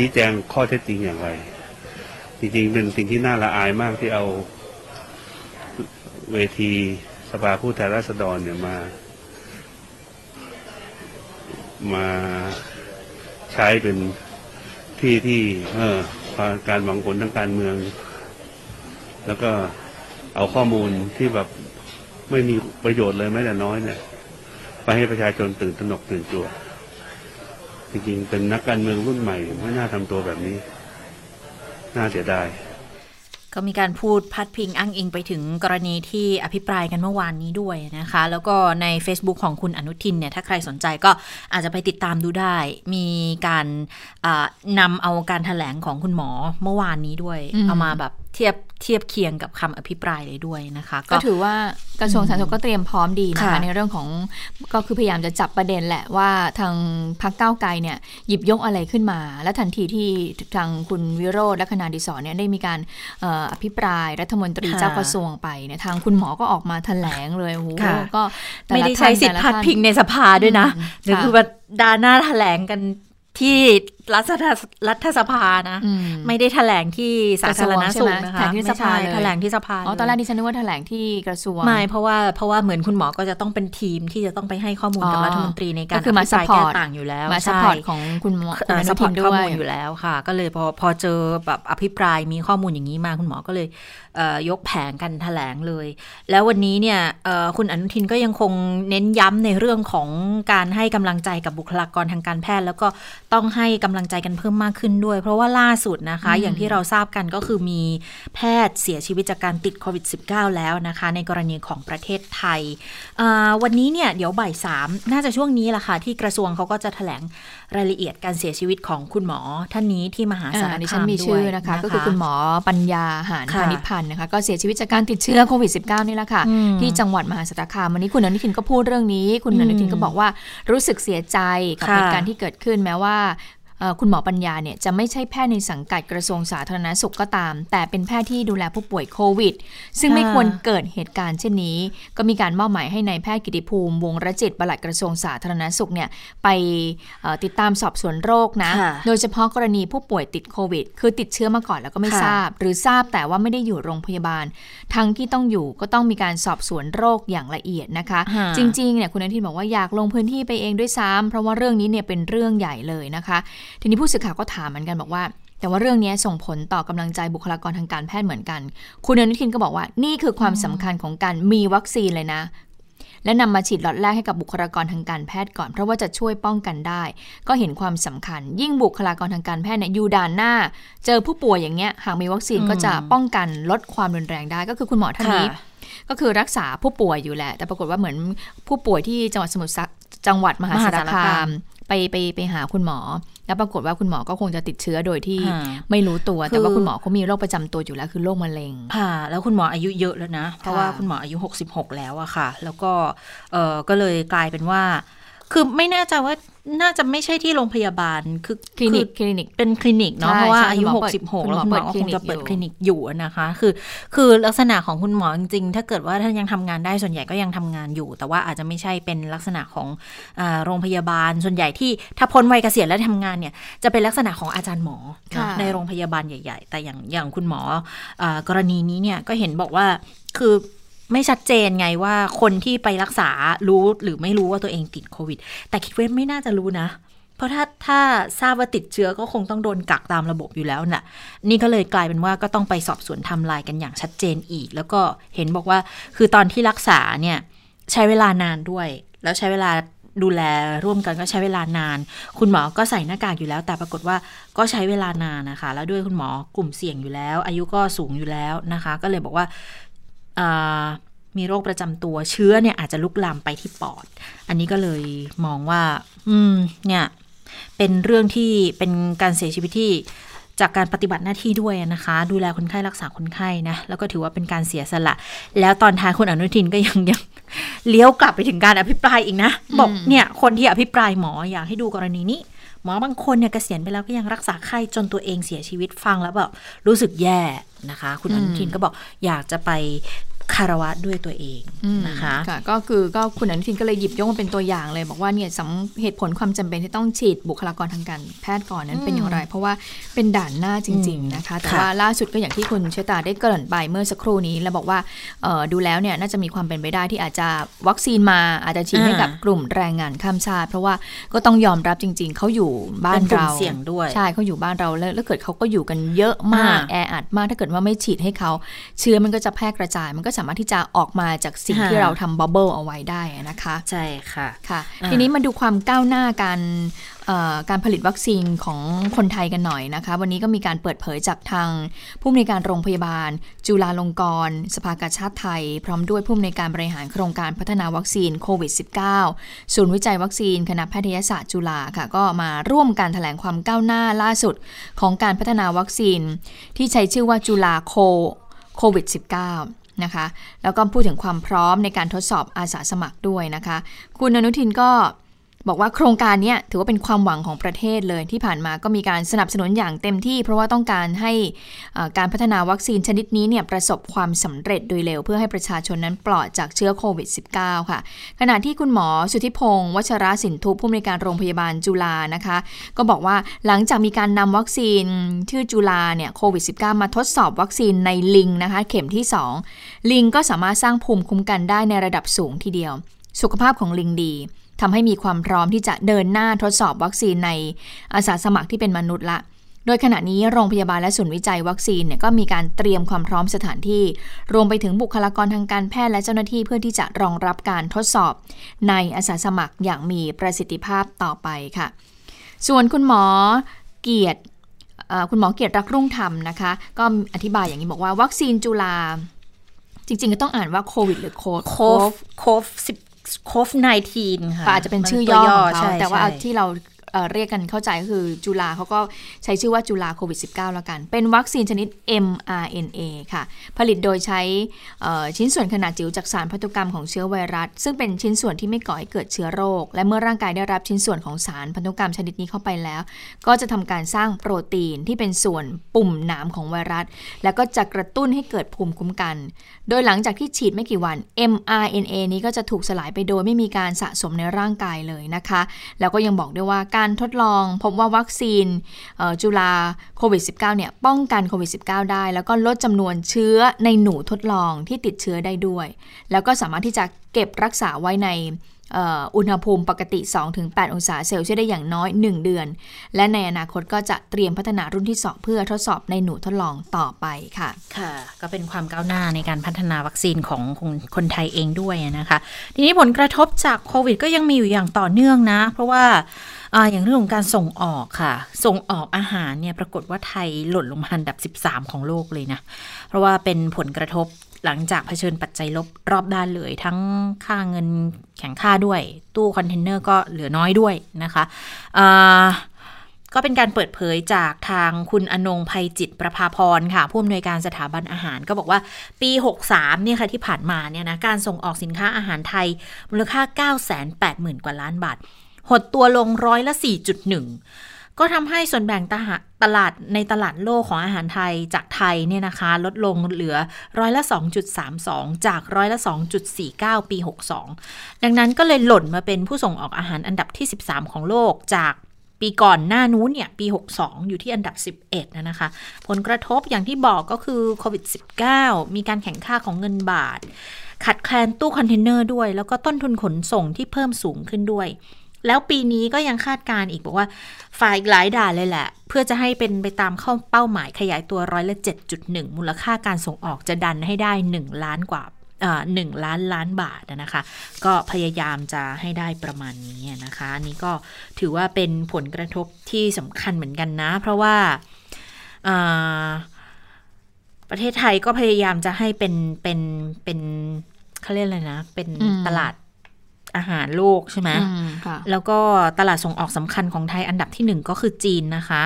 D: ชี้แจงข้อเท็จจริงอย่างไร จริงๆเป็นสิ่งที่น่าละอายมากที่เอาเวทีสภาผู้แทนราษฎรเนี่ยมา มาใช้เป็นที่ที่ เออการหวังผลทางการเมือง แล้วก็เอาข้อมูลที่แบบไม่มีประโยชน์เลยแม้แต่น้อยเนี่ย ไปให้ประชาชนตื่นตระหนกตื่นตัว จริงๆ เป็นนักการเมืองรุ่นใหม่ ไม่น่าทำตัวแบบนี้ น่าเสียดาย
A: ก็มีการพูดพัดพิงอ้างอิงไปถึงกรณีที่อภิปรายกันเมื่อวานนี้ด้วยนะคะ แล้วก็ใน Facebook ของคุณอนุทินเนี่ยถ้าใครสนใจก็อาจจะไปติดตามดูได้ มีการอ่านำเอาการถแถลงของคุณหมอเมื่อวานนี้ด้วย
B: อืม
A: เอามาแบบ เทียบเทียบเคียงกับคำอภิปรายเลยด้วยนะคะ
B: ก็ถือว่ากระทรวงสาธารณสุขก็เตรียมพร้อมดีนะคะ
A: ค่ะ
B: ในเรื่องของก็คือพยายามจะจับประเด็นแหละว่าทางพรรคก้าวไกลเนี่ยหยิบยกอะไรขึ้นมา และทันทีที่ทางคุณวิโรธและคณาดิศรเนี่ยได้มีการเอ่ออภิปรายรัฐมนตรี
A: ค่ะ
B: เจ้ากระทรวงไปเนี่ยทางคุณหมอก็ออกมาแถลงเลยโอ้โห
A: ค่ะ
B: ก็แต่
A: ไม่
B: ละ
A: ได้ใช้
B: ท่าน
A: สิทธิ์
B: แต่ละ
A: พัด
B: ท่าน
A: พิงในสภาด้วยนะ
B: อืม
A: หรือ
B: ค่ะ
A: คือว่าดาหน้าแถลงกันที่ รัฐรัฐสภานะ
B: อืม
A: ไม่ได้แถลงที่สาธารณสุขนะคะ
B: แถลงที่สภา
A: ไม่ใช่
B: เลย
A: แถลงที่สภา
B: อ๋อตอนแรก
A: เลย
B: ดิฉันนึกว่าแถลงที่กระทรวง
A: ไม่เพราะว่าเพราะว่าเหมือนคุณหมอก็จะต้องเป็นทีมที่จะต้องไปให้ข้อมูลกับ
B: อ๋อ
A: รัฐมนตรีในการ
B: ก็คือมา
A: ภิปราย
B: support
A: แก้ต่างอยู่แล้ว
B: มาซัพ
A: ใช่
B: พอร์ตของคุณหมอคุณ
A: เอ่อ
B: อ
A: ส
B: นุ
A: ปอ
B: ทิ
A: ร์
B: น
A: ต
B: ด้
A: ข้อ
B: ว
A: มู
B: ย
A: ลอยู่แล้วค่ะ ก็เลยพอพอเจอแบบอภิปรายมีข้อมูลอย่างนี้มาคุณหมอก็เลยเอ่อยกแผงกันแถลงเลย แล้ววันนี้เนี่ยเอ่อคุณอนุทินก็ยังคงเน้นย้ำในเรื่องของการให้กำลังใจกับบุคลากรทางการแพทย์ แล้วก็ต้องให้กำลังใจกันเพิ่มมากขึ้นด้วย เพราะว่าล่าสุดนะคะ อย่างที่เราทราบกันก็คือมีแพทย์เสียชีวิตจากการติดโควิด -19 แล้วนะคะ ในกรณีของประเทศไทยอ่าวันนี้เนี่ยเดี๋ยวบ่ายสามน่าจะช่วงนี้แหละค่ะ ที่กระทรวงเขาก็จะแถลงรายละเอียดการเสียชีวิตของคุณหมอท่านนี้ที่มหาสาร
B: อ่าดิ
A: คา
B: ฉัน
A: ม
B: มี
A: ด้วย
B: ชื่อนะคะ ก็คือคุณหมอปัญญาหาร
A: ค่ะ
B: พานิชพันธ์นะคะก็เสียชีวิตจากการติดเชื้อโควิด -19 นี่แหละค่ะ
A: อืม
B: ที่จังหวัดมหาสารคามวันนี้คุณอนุทินก็พูดเรื่องนี้ คุณอนุทินก็บอกว่ารู้สึกเสียใจกับ
A: ค่ะ
B: เหตุการณ์ที่เกิดขึ้นแม้ว่าเอ่อ คุณหมอปัญญาเนี่ยจะไม่ใช่แพทย์ในสังกัดกระทรวงสาธารณสุขก็ตาม แต่เป็นแพทย์ที่ดูแลผู้ป่วยโควิด ซึ่งไม่ควรเกิดเหตุการณ์เช่นนี้ ก็มีการมอบหมายให้ในายแพทย์กิติภูมิ วงระจิตปลัดกระทรวงสาธารณสุขเนี่ยไปเอ่อติดตามสอบสวนโรคนะ
A: ค่ะ
B: โดยเฉพาะกรณีผู้ป่วยติดโควิด คือติดเชื้อมาก่อนแล้วก็ไม่
A: ค่ะ
B: ทราบ หรือทราบแต่ว่าไม่ได้อยู่โรงพยาบาล ทั้งที่ต้องอยู่ก็ต้องมีการสอบสวนโรคอย่างละเอียดนะคะ
A: ค่ะ
B: จริงๆเนี่ยคุณอนุทินบอกว่าอยากลงพื้นที่ไปเองด้วยซ้ำเพราะว่าเรื่องนี้เนี่ยเป็นเรื่องใหญ่เลยนะคะทีนี้ผู้สื่อข่าวก็ถามเหมือนกันบอกว่า แต่ว่าเรื่องนี้ส่งผลต่อกำลังใจบุคลากรทางการแพทย์เหมือนกัน คุณอนุทินก็บอกว่านี่คือความสำคัญของการมีวัคซีนเลยนะและนำมาฉีดล็อตแรกให้กับบุคลากรทางการแพทย์ก่อน เพราะว่าจะช่วยป้องกันได้ ก็เห็นความสำคัญ ยิ่งบุคลากรทางการแพทย์เนี่ยอยู่ด่านหน้า เจอผู้ป่วยอย่างเงี้ยหากมีวัคซีน
A: อืม
B: ก็จะป้องกันลดความรุนแรงได้ ก็คือคุณหมอท่านนี้
A: ค่ะ
B: ก็คือรักษาผู้ป่วยอยู่แหละ แต่ปรากฏว่าเหมือนผู้ป่วยที่จังหวัดสมุทรสาจังหวัดมหาสาร
A: มหาสาร
B: คา
A: คาม
B: มไปไปไปหาคุณหมอ แล้วปรากฏว่าคุณหมอก็คงจะติดเชื้อโดยที่
A: ค่ะ
B: ไม่รู้ตัว แต่ว่า
A: คือ
B: คุณหมอเขามีโรคประจำตัวอยู่แล้วคือโรคมะเร็ง
A: ค่ะแล้วคุณหมออายุเยอะแล้วนะ เพราะว่า
B: ค่ะ
A: คุณหมออายุ 66 แล้วอะค่ะ แล้วก็เออก็เลยกลายเป็นว่า คือไม่แน่ใจว่า น่าจะไม่ใช่ที่โรงพยาบาลคือ
B: คลินิกคลินิก
A: เป็นคลินิกเนาะ
B: ใช่
A: เพราะว่า
B: ใช่
A: อายุ
B: คุณหมอเปิด
A: 66แล้ว
B: คุ
A: คุณณ
B: ห
A: ห
B: ม
A: ม
B: อ
A: อ
B: เปิด
A: คงจะเปิด
B: ค
A: ค
B: ลิ
A: ลิ
B: นิ
A: นิ
B: ก
A: ก
B: อ
A: อยู่ยู่นะคะ คือ คือลักษณะของคุณหมอจริงๆ ถ้าเกิดว่าท่านยังทำงานได้ส่วนใหญ่ก็ยังทำงานอยู่ แต่ว่าอาจจะไม่ใช่เป็นลักษณะของอาโรงพยาบาลส่วนใหญ่ที่ถ้าพ้นวัยเกษียณแล้วทำงานเนี่ยจะเป็นลักษณะของอาจารย์หมอ
B: ค่ะ
A: ในโรงพยาบาลใหญ่ ๆ แต่อย่างอย่างคุณหมออากรณีนี้เนี่ยก็เห็นบอกว่าคือ ไม่ชัดเจนไงว่าคนที่ไปรักษารู้หรือไม่รู้ว่าตัวเองติดโควิด แต่คิดว่าไม่น่าจะรู้นะ เพราะถ้าถ้าทราบว่าติดเชื้อก็คงต้องโดนกักตามระบบอยู่แล้วน่ะ นี่ก็เลยกลายเป็นว่าก็ต้องไปสอบสวนทำลายกันอย่างชัดเจนอีก แล้วก็เห็นบอกว่าคือตอนที่รักษาเนี่ยใช้เวลานานด้วย แล้วใช้เวลาดูแลร่วมกันก็ใช้เวลานาน คุณหมอก็ใส่หน้ากากอยู่แล้ว แต่ปรากฏว่าก็ใช้เวลานานนะคะ แล้วด้วยคุณหมอกลุ่มเสี่ยงอยู่แล้ว อายุก็สูงอยู่แล้วนะคะ ก็เลยบอกว่า มีโรคประจำตัวเชื้อเนี่ยอาจจะลุกลามไปที่ปอด อันนี้ก็เลยมองว่า อืม เนี่ย เป็นเรื่องที่เป็นการเสียชีวิตที่จากการปฏิบัติหน้าที่ด้วยนะคะ ดูแลคนไข้รักษาคนไข้นะ แล้วก็ถือว่าเป็นการเสียสละ แล้วตอนท้ายคุณอนุทินก็ยังยังเลี้ยวกลับไปถึงการอภิปรายอีกนะ บอกเนี่ย คนที่อภิปรายหมออยากให้ดูกรณีนี้ หมอบางคนเนี่ยเกษียณไปแล้วก็ยังรักษาไข้จนตัวเองเสียชีวิตฟังแล้วแบบรู้สึกแย่นะคะ คุณอนุทินก็บอกอยากจะไป คารวะด้วยตัวเอง
B: อืม
A: นะคะ
B: ค่ะก็คือก็คุณอนุทินก็เลยหยิบยกมาเป็นตัวอย่างเลย บอกว่าเนี่ยสำเหตุผลความจำเป็นที่ต้องฉีดบุคลากรทางการแพทย์ก่อนนั้นเป็นอย่างไร เพราะว่าเป็นด่านหน้าจริง ๆนะคะ แต่
A: ค่ะ
B: ว่าล่าสุดก็อย่างที่คุณเชษตาได้เกริ่นไปเมื่อสักครู่นี้ แล้วบอกว่าเอ่อดูแล้วเนี่ยน่าจะมีความเป็นไปได้ที่อาจจะวัคซีนมาอาจจะฉีดให้กับกลุ่มแรงงานข้ามชาติ เพราะว่าก็ต้องยอมรับจริง ๆเขาอยู่บ้าน
A: เราเป็นกลุ่มเสี่ยงด้วย
B: ใช่เขาอยู่บ้านเราแล้วแล้วเกิดเขาก็อยู่กันเยอะมาก
A: อ่า
B: แออัดมากถ้าเกิดว่าไม่ฉีดให้เขาเชื้อมันก็จะแพร่กระจายมันก็สามารถที่จะออกมาจากสิ่ง
A: ค่ะ
B: ที่เราทำ bubble เอาไว้ได้นะคะ
A: ใช่ค่ะ
B: ค่ะ
A: อ่า
B: ทีนี้มาดูความก้าวหน้าการเอ่อการผลิตวัคซีนของคนไทยกันหน่อยนะคะ วันนี้ก็มีการเปิดเผยจากทางผู้อำนวยการโรงพยาบาล จุฬาลงกรณ์สภากาชาติไทย พร้อมด้วยผู้อำนวยการบริหารโครงการพัฒนาวัคซีนโควิด -19 ศูนย์วิจัยวัคซีนคณะแพทยศาสตร์จุฬาค่ะ ก็มาร่วมการแถลงความก้าวหน้าล่าสุดของการพัฒนาวัคซีน ที่ใช้ชื่อว่าจุฬาโคโควิด -19 นะคะ แล้วก็พูดถึงความพร้อมในการทดสอบอาสาสมัครด้วยนะคะ คุณอนุทินก็ บอกว่าโครงการนี้ถือว่าเป็นความหวังของประเทศเลยที่ผ่านมาก็มีการสนับสนุนอย่างเต็มที่ เพราะว่าต้องการให้การพัฒนาวัคซีนชนิดนี้เนี่ยประสบความสำเร็จโดยเร็ว เพื่อให้ประชาชนนั้นปลอดจากเชื้อโควิด -19 ค่ะ ขณะที่คุณหมอสุทธิพงศ์วัชระสินทุผู้อำนวยการโรงพยาบาลจุฬานะคะ ก็บอกว่าหลังจากมีการนำวัคซีนชื่อจุฬาเนี่ยโควิด -19 มาทดสอบวัคซีนในลิงนะคะ เข็มที่ 2 ลิงก็สามารถสร้างภูมิคุ้มกันได้ในระดับสูงทีเดียว สุขภาพของลิงดี ทำให้มีความพร้อมที่จะเดินหน้าทดสอบวัคซีนในอาสาสมัครที่เป็นมนุษย์ละ โดยขณะนี้โรงพยาบาลและศูนย์วิจัยวัคซีนเนี่ยก็มีการเตรียมความพร้อมสถานที่ รวมไปถึงบุคลากรทางการแพทย์และเจ้าหน้าที่เพื่อที่จะรองรับการทดสอบในอาสาสมัครอย่างมีประสิทธิภาพต่อไปค่ะ ส่วนคุณหมอเกียรติคุณหมอเกียรติรักรุ่งธรรมนะคะ ก็อธิบายอย่างนี้บอกว่าวัคซีนจุลาจริงๆ ก็ต้องอ่านว่าโควิดหรือโค
A: โคฟโคฟสิบ โคฟ19ค่ะ
B: อาจจะเป็นชื่อย่อของเขาแต่ว่าที่เรา เรียกกันเข้าใจก็คือจุฬาเขาก็ใช้ชื่อว่าจุฬาโควิด -19 แล้วกัน เป็นวัคซีนชนิด mRNA ค่ะ ผลิตโดยใช้ชิ้นส่วนขนาดจิ๋วจากสารพันธุกรรมของเชื้อไวรัส ซึ่งเป็นชิ้นส่วนที่ไม่ก่อให้เกิดเชื้อโรค และเมื่อร่างกายได้รับชิ้นส่วนของสารพันธุกรรมชนิดนี้เข้าไปแล้ว ก็จะทำการสร้างโปรตีนที่เป็นส่วนปุ่มหนามของไวรัส แล้วก็จะกระตุ้นให้เกิดภูมิคุ้มกัน โดยหลังจากที่ฉีดไม่กี่วัน mRNA นี้ก็จะถูกสลายไปโดยไม่มีการสะสมในร่างกายเลยนะคะ แล้วก็ยังบอกด้วยว่าการทดลองพบว่าวัคซีนจุลาโควิด -19 เนี่ยป้องกันโควิด -19 ได้ แล้วก็ลดจำนวนเชื้อในหนูทดลองที่ติดเชื้อได้ด้วย แล้วก็สามารถที่จะเก็บรักษาไว้ในอุณหภูมิปกติ 2-8 องศาเซลเซียสได้อย่างน้อย 1 เดือน และในอนาคตก็จะเตรียมพัฒนารุ่นที่ 2 เพื่อทดสอบในหนูทดลองต่อไปค่ะ
A: ค่ะ ก็เป็นความก้าวหน้าในการพัฒนาวัคซีนของคนไทยเองด้วยนะคะ ทีนี้ผลกระทบจากโควิดก็ยังมีอยู่อย่างต่อเนื่องนะ เพราะว่า อย่างเรื่องของการส่งออกค่ะ ส่งออกอาหารเนี่ยปรากฏว่าไทยหล่นลงมาอันดับ 13 ของโลกเลยนะ เพราะว่าเป็นผลกระทบหลังจากเผชิญปัจจัยลบรอบด้านเลย ทั้งค่าเงินแข็งค่าด้วย ตู้คอนเทนเนอร์ก็เหลือน้อยด้วยนะคะก็เป็นการเปิดเผยจากทางคุณอนงภัยจิตประภาพรค่ะ ผู้อำนวยการสถาบันอาหารก็บอกว่าปี 63 เนี่ยค่ะที่ผ่านมาเนี่ยนะการส่งออกสินค้าอาหารไทยมูลค่า 980,000 กว่าล้านบาท หดตัวลงร้อยละ 4.1 ก็ทำให้ส่วนแบ่งตลาดในตลาดโลกของอาหารไทยจากไทยเนี่ยนะคะ ลดลงเหลือร้อยละ 2.32 จากร้อยละ 2.49 ปี 62 ดังนั้นก็เลยหล่นมาเป็นผู้ส่งออกอาหารอันดับที่ 13 ของโลกจากปีก่อนหน้านู้นเนี่ย ปี 62 อยู่ที่อันดับ 11 นะคะ ผลกระทบอย่างที่บอกก็คือโควิด -19 มีการแข่งค่าของเงินบาท ขัดแคลนตู้คอนเทนเนอร์ด้วย แล้วก็ต้นทุนขนส่งที่เพิ่มสูงขึ้นด้วย แล้วปีนี้ก็ยังคาดการอีกบอกว่าฝ่ายหลายด่านเลยแหละ เพื่อจะให้เป็นไปตามเข้าเป้าหมายขยายตัวร้อยละ 7.1 มูลค่าการส่งออกจะดันให้ได้ 1 ล้านกว่าหนึ่งล้านล้านบาทนะคะ ก็พยายามจะให้ได้ประมาณนี้นะคะ อันนี้ก็ถือว่าเป็นผลกระทบที่สำคัญเหมือนกันนะ เพราะว่าประเทศไทยก็พยายามจะให้เป็นเป็นเป็นเขาเรียกอะไรนะ เป็นตลาด อาหารโลกใช่ไหมแล้วก็ตลาดส่งออกสำคัญของไทยอันดับที่หนึ่งก็คือจีนนะคะ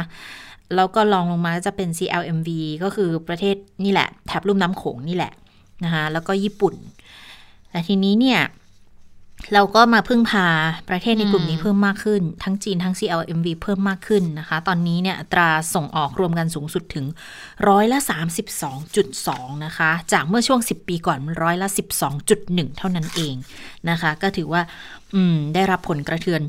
A: แล้วก็ลองลงมาจะเป็น CLMV ก็คือประเทศนี่แหละแถบลุ่มน้ำโขงนี่แหละนะคะแล้วก็ญี่ปุ่น แต่ทีนี้เนี่ย เราก็มาพึ่งพาประเทศในกลุ่มนี้เพิ่มมากขึ้น ทั้งจีนทั้ง CLMV เพิ่มมากขึ้นนะคะ ตอนนี้เนี่ยตราส่งออกรวมกันสูงสุดถึงร้อยละ 32.2 นะคะ จากเมื่อช่วง 10 ปีก่อนร้อยละ 12.1 เท่านั้นเองนะคะ ก็ถือว่า อืม ได้รับผลกระเทือน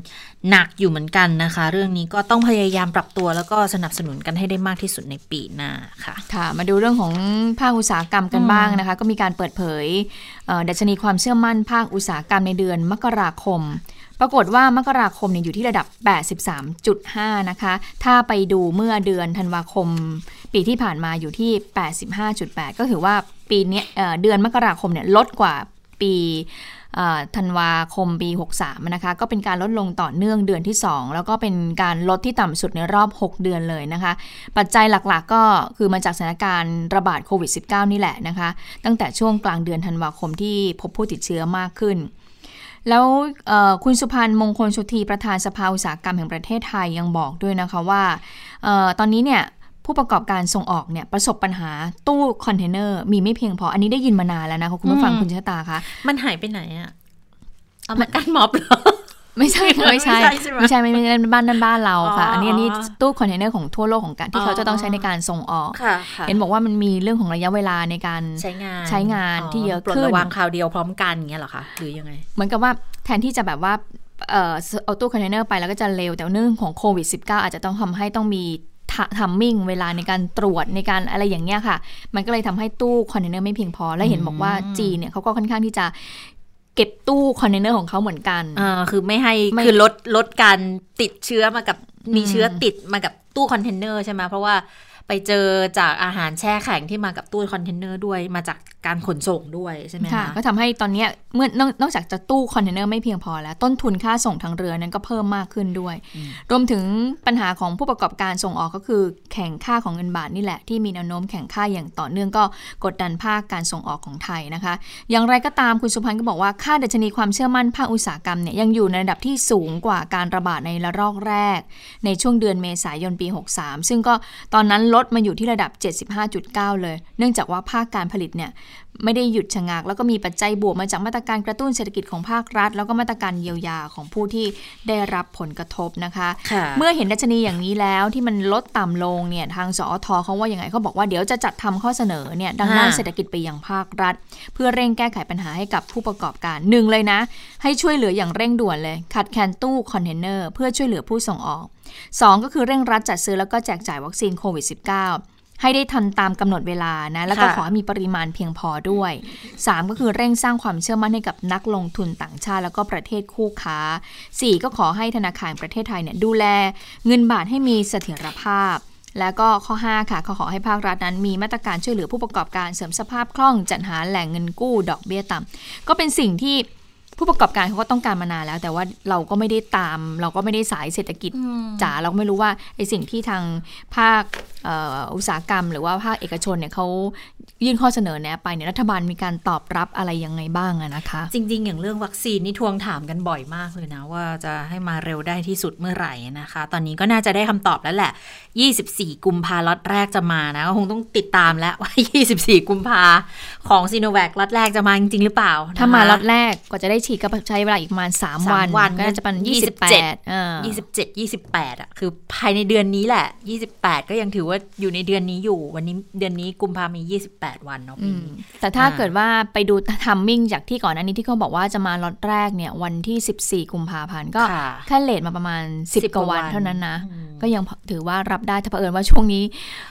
A: หนักอยู่เหมือนกันนะคะ เรื่องนี้ก็ต้องพยายามปรับตัวแล้วก็สนับสนุนกันให้ได้มากที่สุดในปีหน้าค่ะ
B: ค่ะ มาดูเรื่องของภาคอุตสาหกรรมกันบ้างนะคะ ก็มีการเปิดเผยดัชนีความเชื่อมั่นภาคอุตสาหกรรมในเดือนมกราคม ปรากฏว่ามกราคมเนี่ยอยู่ที่ระดับ 83.5 นะคะ ถ้าไปดูเมื่อเดือนธันวาคม ปีที่ผ่านมาอยู่ที่ 85.8 ก็ถือว่าปีนี้เดือนมกราคมเนี่ยลดกว่าปี ธันวาคมปี 63 นะคะ ก็เป็นการลดลงต่อเนื่องเดือนที่ 2 แล้วก็เป็นการลดที่ต่ำสุดในรอบ 6 เดือนเลยนะคะ ปัจจัยหลักๆ ก็คือมาจากสถานการณ์ระบาดโควิด -19 นี่แหละนะคะ ตั้งแต่ช่วงกลางเดือนธันวาคมที่พบผู้ติดเชื้อมากขึ้นแล้วคุณสุพันธ์มงคลสุธีประธานสภาอุตสาหกรรมแห่งประเทศไทยยังบอกด้วยนะคะว่าออตอนนี้เนี่ย ผู้ประกอบการส่งออกเนี่ยประสบปัญหาตู้คอนเทนเนอร์มีไม่เพียงพอ อันนี้ได้ยินมานานแล้วนะคุณผู้ฟังคุณเชตาคะ
A: มันหายไปไหนอะเอามากันม็อบเหรอ
B: ไม่ใช่ค่ะไม่ใช่
A: ไม่ใช่ใช่ไหม
B: ไม่ใช่ไม่ไม่ไม่บ้านนั่นบ้านเราค่ะ
A: อ๋ออั
B: อันนี้อันนี้ตู้คอนเทนเนอร์ของทั่วโลกของการที่
A: อ๋อ
B: เขาจะต้องใช้ในการส่งออก
A: ค่ะค่ะ
B: เห็นบอกว่ามันมีเรื่องของระยะเวลาในการ
A: ใช้งาน
B: ใช้งานที่เยอะ
A: ปลด
B: ขึ้น
A: ระวางคราวเดียวพร้อมกันอย่างเงี้ยเหรอคะหรือยังไง
B: เหมือนกับว่าแทนที่จะแบบว่าเอ่อเอาตู้คอนเทนเนอร์ไปแล้วก็จะเร็วแต่เนื่องของโควิด -19 อาจจะต้องทำให้ต้องมี ทัมมิ่งเวลาในการตรวจในการอะไรอย่างเงี้ยค่ะ มันก็เลยทำให้ตู้คอนเทนเนอร์ไม่เพียงพอ และเห็นบอกว่าจีนเนี่ยเขาก็ค่อนข้างที่จะเก็บตู้คอนเทนเนอร์ของเขาเหมือนกัน
A: อ่าคือไม่ให้
B: ไม่
A: คือลดลดการติดเชื้อมากับมี
B: อืม
A: เชื้อติดมากับตู้คอนเทนเนอร์ใช่ไหมเพราะว่า ไปเจอจากอาหารแช่แข็งที่มากับตู้คอนเทนเนอร์ด้วยมาจากการขนส่งด้วยใช่ไหม
B: ค่ะ
A: คะ
B: ก็ทำให้ตอนเนี้ยเมื่อนอกนอกจากจะตู้คอนเทนเนอร์ไม่เพียงพอแล้ว ต้นทุนค่าส่งทางเรือนั้นก็เพิ่มมากขึ้นด้วย รวมถึงปัญหาของผู้ประกอบการส่งออกก็คือ แข็งค่าของเงินบาทนี่แหละที่มีแนวโน้มแข็งค่าอย่างต่อเนื่องก็กดดันภาคการส่งออกของไทยนะคะ อย่างไรก็ตามคุณสุพันธ์ก็บอกว่าค่าดัชนีความเชื่อมั่นภาคอุตสาหกรรมเนี่ยยังอยู่ในระดับที่สูงกว่าการระบาดในระลอกแรก ในช่วงเดือนเมษายนปี 63 ซึ่งก็ตอนนั้นลดมาอยู่ที่ระดับ 75.9 เลย เนื่องจากว่าภาคการผลิตเนี่ยไม่ได้หยุดชะงัก แล้วก็มีปัจจัยบวกมาจากมาตรการกระตุ้นเศรษฐกิจของภาครัฐ แล้วก็มาตรการเยียวยาของผู้ที่ได้รับผลกระทบนะคะ
A: ค่ะ
B: เมื่อเห็นดัชนีอย่างนี้แล้วที่มันลดต่ำลงเนี่ยทางสอทเขาว่าอย่างไงเขาบอกว่าเดี๋ยวจะจัดทำข้อเสนอเนี่ยดังด้าน
A: อ่า
B: เศรษฐกิจไปยังภาครัฐ เพื่อเร่งแก้ไขปัญหาให้กับผู้ประกอบการหนึ่งเลยนะ ให้ช่วยเหลืออย่างเร่งด่วนเลย ขาดแคลนตู้คอนเทนเนอร์เพื่อช่วยเหลือผู้ส่งออก 2 ก็คือเร่งรัดจัดซื้อแล้วก็แจกจ่ายวัคซีนโควิด -19 ให้ได้ทันตามกำหนดเวลานะแล้วก็
A: ค่ะ
B: ขอให้มีปริมาณเพียงพอด้วย 3 ก็คือเร่งสร้างความเชื่อมั่นให้กับนักลงทุนต่างชาติ แล้วก็ประเทศคู่ค้า 4 ก็ขอให้ธนาคารประเทศไทยเนี่ยดูแลเงินบาทให้มีเสถียรภาพแล้วก็ข้อ 5 ค่ะเขาขอให้ภาครัฐนั้นมีมาตรการช่วยเหลือผู้ประกอบการเสริมสภาพคล่องจัดหาแหล่งเงินกู้ดอกเบี้ยต่ำก็เป็นสิ่งที่ ผู้ประกอบการเขาก็ต้องการมานานแล้ว แต่ว่าเราก็ไม่ได้ตาม เราก็ไม่ได้สายเศรษฐกิจจ๋าเราก็ไม่รู้ว่าไอสิ่งที่ทางภาคเอ่ออุตสาหกรรม หรือว่าภาคเอกชนเนี่ยเขายื่นข้อเสนอแนะไปเนี่ยรัฐบาลมีการตอบรับอะไรยังไงบ้างอะนะคะ
A: จริง ๆ อย่างเรื่องวัคซีนนี่ทวงถามกันบ่อยมากเลยนะ ว่าจะให้มาเร็วได้ที่สุดเมื่อไหร่นะคะ ตอนนี้ก็น่าจะได้คำตอบแล้วแหละ 24 กุมภาล็อตแรกจะมานะก็คงต้องติดตามแล้วว่า 24 กุมภาของซีโนแวคล็อตแรกจะมาจริง ๆ หรือเปล่านะคะ
B: ถ้ามาล็อตแรกกว่าจะได้ฉีดก็ใช้เวลาอีกประมาณ3
A: สาม
B: วัน
A: วัน
B: ก็น่าจะเป็น
A: ยี่สิบเจ็ด
B: 28เออ
A: 27 28อะคือภายในเดือนนี้แหละ 28 ก็ยังถือว่าอยู่ในเดือนนี้อยู่ วันนี้เดือนนี้กุมภามี 28 วันเนาะ
B: อื
A: ปี
B: ม
A: นี้
B: แต่ถ้า
A: อ่า
B: เกิดว่าไปดู timing จากที่ก่อนหน้านี้ที่เขาบอกว่าจะมาล็อตแรกเนี่ย วันที่ 14 กุมภาพันธ์ก็
A: ค่ะ
B: แค่ late มาประมาณ
A: 10
B: 10กว่าวัน
A: กว่าวัน
B: เท่านั้นนะ
A: อืม
B: ก็ยังถือว่ารับได้ถ้าเผอิญว่าช่วงนี้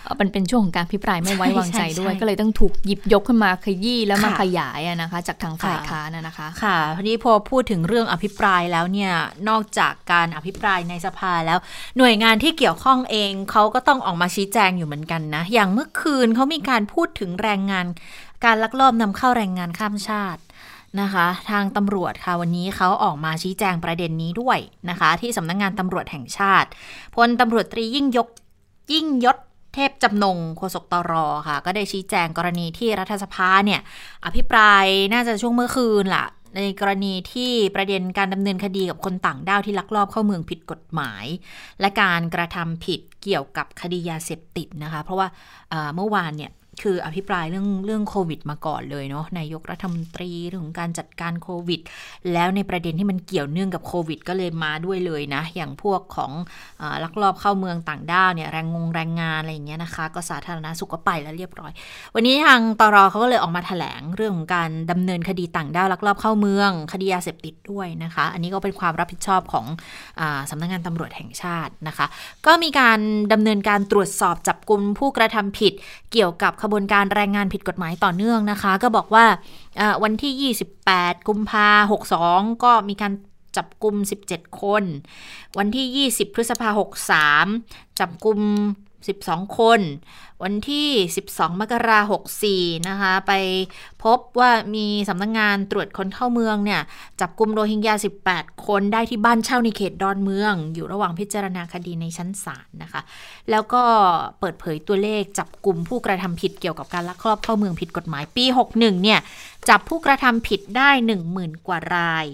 B: เอ่อมันเป็นช่วงของการพิปรายไม่ไว้วางใจด้วย
A: ใช่ใช่
B: ก็เลยต้องถูกหยิบยกขึ้นมาขยี้แล้วมา
A: ค่ะ
B: ขยายอะนะคะ จากทางฝ่าย
A: ค่ะ
B: ค้านอะนะคะ
A: ค่ะทีนี้พอพูดถึงเรื่องอภิปรายแล้วเนี่ยนอกจากการอภิปรายในสภาแล้ว หน่วยงานที่เกี่ยวข้องเองเขาก็ต้องออกมาชี้แจงอยู่เหมือนกันนะ อย่างเมื่อคืนเขามีการพูดถึงแรงงาน การลักลอบนำเข้าแรงงานข้ามชาตินะคะ ทางตำรวจค่ะวันนี้เขาออกมาชี้แจงประเด็นนี้ด้วยนะคะ ที่สำนักงงานตำรวจแห่งชาติพลตำรวจตรียิ่งยกยิ่งยศเทพจำนงโฆษกตรค่ะ ก็ได้ชี้แจงกรณีที่รัฐสภาเนี่ย อภิปรายน่าจะช่วงเมื่อคืนล่ะ ในกรณีที่ประเด็นการดำเนินคดีกับคนต่างด้าวที่ลักลอบเข้าเมืองผิดกฎหมาย และการกระทำผิดเกี่ยวกับคดียาเสพติดนะคะ เพราะว่าเอ่อเมื่อวานเนี่ย คืออภิปรายเรื่องเรื่องโควิดมาก่อนเลยเนาะนายกรัฐมนตรีเรื่องของการจัดการโควิด แล้วในประเด็นที่มันเกี่ยวเนื่องกับโควิด ก็เลยมาด้วยเลยนะ อย่างพวกของอลักลอบเข้าเมืองต่างด้าวเนี่ยแรงงงแรงงานอะไรอย่างเงี้ยนะคะ ก็สาธารณสุขก็ไปแล้วเรียบร้อย วันนี้ทางตรเขาก็เลยออกมาแถลงเรื่องของการดำเนินคดีต่างด้าวลักลอบเข้าเมือง คดียาเสพติดด้วยนะคะ อันนี้ก็เป็นความรับผิดชอบของอาสำนักงานตำรวจแห่งชาตินะคะ ก็มีการดำเนินการตรวจสอบจับกลุ่มผู้กระทำผิดเกี่ยวกับขบวนการแรงงานผิดกฎหมายต่อเนื่องนะคะ ก็บอกว่าวันที่ 28 กุมภา62ก็มีการจับกลุ่ม17 คน วันที่ 20 พฤษภา63 จับกลุ่ม 12 คน วันที่ 12 มกราคม64 นะคะ ไปพบว่ามีสำนักงงานตรวจคนเข้าเมืองเนี่ย จับกลุ่มโรฮิงญา 18 คนได้ที่บ้านเช่าในเขตดอนเมือง อยู่ระหว่างพิจารณาคดีในชั้นศาลนะคะ แล้วก็เปิดเผยตัวเลขจับกลุ่มผู้กระทำผิดเกี่ยวกับการลักลอบเข้าเมืองผิดกฎหมายปี 61 เนี่ยจับผู้กระทำผิดได้ 10,000 กว่าราย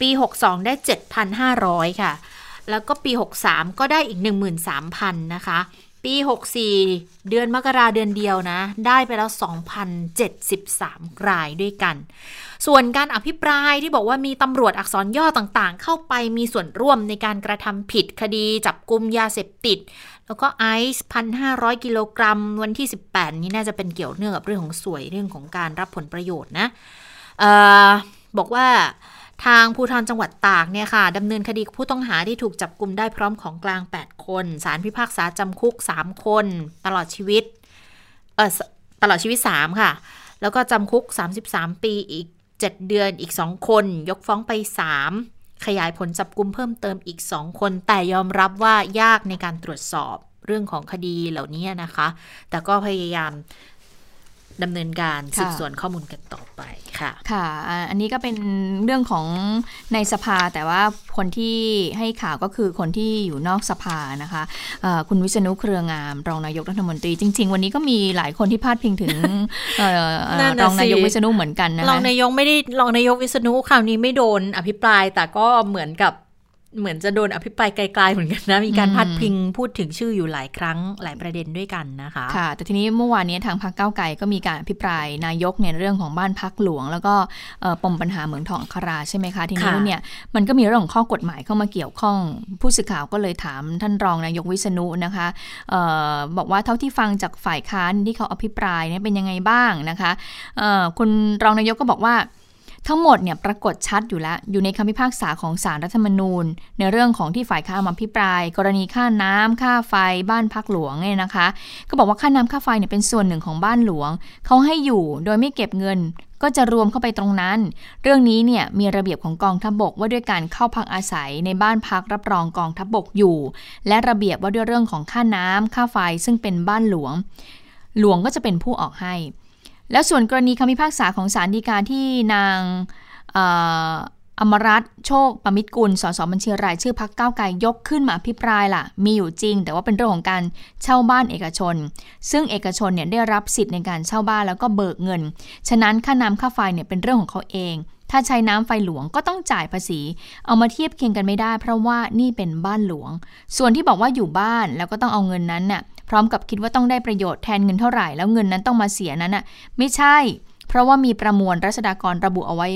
A: ปี 62 ได้ 7,500 ค่ะ แล้วก็ปี 63 ก็ได้อีก 13,000 นะคะ ปี 64 เดือนมกราเดือนเดียวนะ ได้ไปแล้ว 2,073 รายด้วยกัน ส่วนการอภิปรายที่บอกว่ามีตำรวจอักษรย่อต่างๆ เข้าไปมีส่วนร่วมในการกระทำผิดคดีจับกลุ่มยาเสพติด แล้วก็ไอซ์พันห้าร้อยกิโลกรัม วันที่ 18 นี้น่าจะเป็นเกี่ยวเนื่องกับเรื่องของสวยเรื่องของการรับผลประโยชน์นะออบอกว่า ทางภูธรจังหวัดตากเนี่ยค่ะดำเนินคดีผู้ต้องหาที่ถูกจับกลุ่มได้พร้อมของกลาง 8 คน สารพิพากษาจำคุก 3 คน ตลอดชีวิตเออตลอดชีวิต 3 ค่ะ แล้วก็จำคุก 33 ปีอีก 7 เดือนอีก 2 คน ยกฟ้องไป 3 ขยายผลจับกุมเพิ่มเติมอีก 2 คน แต่ยอมรับว่ายากในการตรวจสอบเรื่องของคดีเหล่านี้นะคะ แต่ก็พยายาม ดำเนินการสืบสวนข้อมูลกันต่อไปค่ะ
B: ค่ะ อันนี้ก็เป็นเรื่องของในสภาแต่ว่าคนที่ให้ข่าวก็คือคนที่อยู่นอกสภานะคะคุณวิษณุเครืองามรองนายกรัฐมนตรี จริง ๆ วันนี้ก็มีหลายคนที่พาดพิงถึงรองนายกวิษณุเหมือนกันนะ
A: รองนายกไม่ได้รองนายกวิษณุคราวนี้ไม่โดนอภิปรายแต่ก็เหมือนกับ เหมือนจะโดนอภิปรายไกลๆเหมือนกันนะ มีการพัดพิงพูดถึงชื่ออยู่หลายครั้งหลายประเด็นด้วยกันนะคะ
B: ค่ะ แต่ทีนี้เมื่อวานนี้ทางพรรคเก้าไก่ก็มีการอภิปรายนายกในเรื่องของบ้านพักหลวง แล้วก็ปมปัญหาเหมืองทองคาราใช่ไหมคะ ทีนี้เนี่ยมันก็มีเรื่องของข้อกฎหมายเข้ามาเกี่ยวข้อง ผู้สื่อข่าวก็เลยถามท่านรองนายกวิษณุนะคะออบอกว่าเท่าที่ฟังจากฝ่ายค้านที่เขาอภิปรายเนี่ยเป็นยังไงบ้างนะคะคุณรองนายกก็บอกว่า ทั้งหมดเนี่ยปรากฏชัดอยู่แล้ว อยู่ในคำพิพากษาของสารรัฐธรรมนูญ ในเรื่องของที่ฝ่ายค้ามาพิปราย กรณีค่าน้ำค่าไฟบ้านพักหลวงเนี่ยนะคะ ก็บอกว่าค่าน้ำค่าไฟเนี่ยเป็นส่วนหนึ่งของบ้านหลวง เขาให้อยู่โดยไม่เก็บเงินก็จะรวมเข้าไปตรงนั้น เรื่องนี้เนี่ยมีระเบียบของกองทัพบบกว่าด้วยการเข้าพักอาศัยในบ้านพักรับรองกองทัพบบกอยู่ และระเบียบว่าด้วยเรื่องของค่าน้ำค่าไฟซึ่งเป็นบ้านหลวง หลวงก็จะเป็นผู้ออกให้ แล้วส่วนกรณีคำพิพากษาของศาลฎีกาที่นางอมรัตโชคประมิตรกุลสสบัญชีรายชื่อพักเก้าไกลยกขึ้นมาพิปรายล่ะ มีอยู่จริง แต่ว่าเป็นเรื่องของการเช่าบ้านเอกชน ซึ่งเอกชนเนี่ยได้รับสิทธิ์ในการเช่าบ้านแล้วก็เบิกเงิน ฉะนั้นค่าน้ำค่าไฟเนี่ยเป็นเรื่องของเขาเอง ถ้าใช้น้ำไฟหลวงก็ต้องจ่ายภาษี เอามาเทียบเคียงกันไม่ได้ เพราะว่านี่เป็นบ้านหลวง ส่วนที่บอกว่าอยู่บ้านแล้วก็ต้องเอาเงินนั้นน่ะ พร้อมกับคิดว่าต้องได้ประโยชน์แทนเงินเท่าไหร่ แล้วเงินนั้นต้องมาเสียนั้นน่ะ ไม่ใช่ เพราะว่ามีประมวลรัษฎากรระบุเอาไว้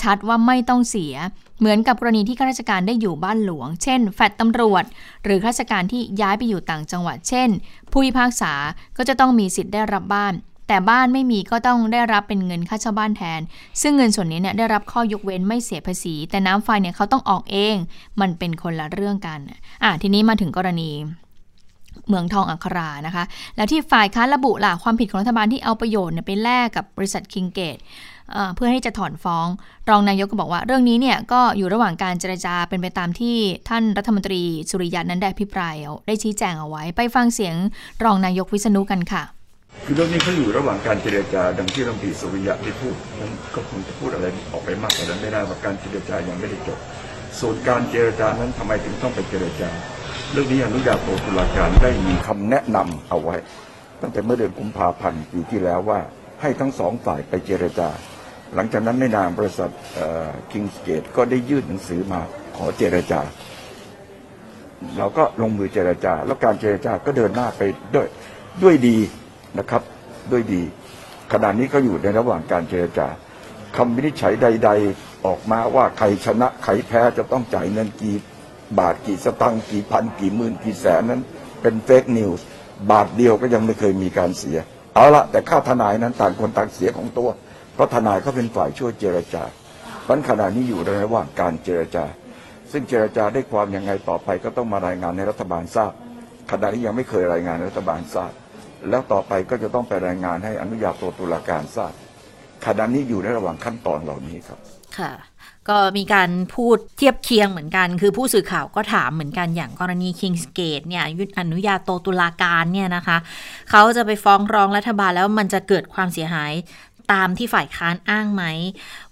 B: ชัดว่าไม่ต้องเสีย เหมือนกับกรณีที่ข้าราชการได้อยู่บ้านหลวง เช่น แฟดตำรวจ หรือข้าราชการที่ย้ายไปอยู่ต่างจังหวัด เช่น ผู้พิพากษาก็จะต้องมีสิทธิ์ได้รับบ้าน แต่บ้านไม่มีก็ต้องได้รับเป็นเงินค่าเช่าบ้านแทน ซึ่งเงินส่วนนี้เนี่ยได้รับข้อยกเว้นไม่เสียภาษี แต่น้ำไฟเนี่ยเขาต้องออกเอง มันเป็นคนละเรื่องกันอะทีนี้มาถึงกรณีเมืองทองอัครานะคะ แล้วที่ฝ่ายค้านระบุล่ะความผิดของรัฐบาลที่เอาประโยชน์ไปแลกกับบริษัทคิงเกตเพื่อให้จะถอนฟ้อง รองนายกก็บอกว่า เรื่องนี้เนี่ยก็อยู่ระหว่างการเจรจาเป็นไปตามที่ท่านรัฐมนตรีสุริยันนั้นได้พิปรายได้ชี้แจงเอาไว้ ไปฟังเสียงรองนายกวิษณุกันค่ะ
E: คือเรื่องนี้เขาอยู่ระหว่างการเจรจาดังที่รัฐมนตรีสุริยะได้พูดนั้นก็คงจะพูดอะไรออกไปมากกว่านั้นไม่ได้ว่าการเจรจายังไม่ได้จบส่วนการเจรจานั้นทำไมถึงต้องไปเจรจา เรื่องนี้อนุญาโตตุลาการได้มีคำแนะนำเอาไว้ ตั้งแต่เมื่อเดือนกุมภาพันธ์ปีที่แล้วว่าให้ทั้งสองฝ่ายไปเจรจา หลังจากนั้นในนามบริษัทคิงสเกตก็ได้ยื่นหนังสือมาขอเจรจาเราก็ลงมือเจรจา แล้วการเจรจาก็เดินหน้าไปด้วยด้วยดี นะครับ ด้วยดี ขณะนี้ก็อยู่ในระหว่างการเจรจาคำวินิจฉัยใด ๆ ออกมาว่าใครชนะใครแพ้จะต้องจ่ายเงินกี่บาทกี่สตังค์กี่พันกี่หมื่นกี่แสนนั้น เป็นเฟกนิวส์บาทเดียวก็ยังไม่เคยมีการเสีย เอาละแต่ค่าทนายนั้นต่างคนต่างเสียของตัว เพราะทนายเขาเป็นฝ่ายช่วยเจรจาพันขณะนี้อยู่ในระหว่างการเจรจา ซึ่งเจรจาได้ความยังไงต่อไปก็ต้องมารายงานในรัฐบาลทราบขณะนี้ยังไม่เคยรายงานรัฐบาลทราบ แล้วต่อไปก็จะต้องไปรายงานให้อนุญาโตตุลาการทราบขณะนี้อยู่ในระหว่างขั้นตอนเหล่านี้ครับ
A: ค่ะ ก็มีการพูดเทียบเคียงเหมือนกัน คือผู้สื่อข่าวก็ถามเหมือนกันอย่างกรณีคิงสเกตเนี่ยยุอนุญาโตตุลาการเนี่ยนะคะ เขาจะไปฟ้องร้องรัฐบาลแล้วมันจะเกิดความเสียหาย ตามที่ฝ่ายค้านอ้างไหม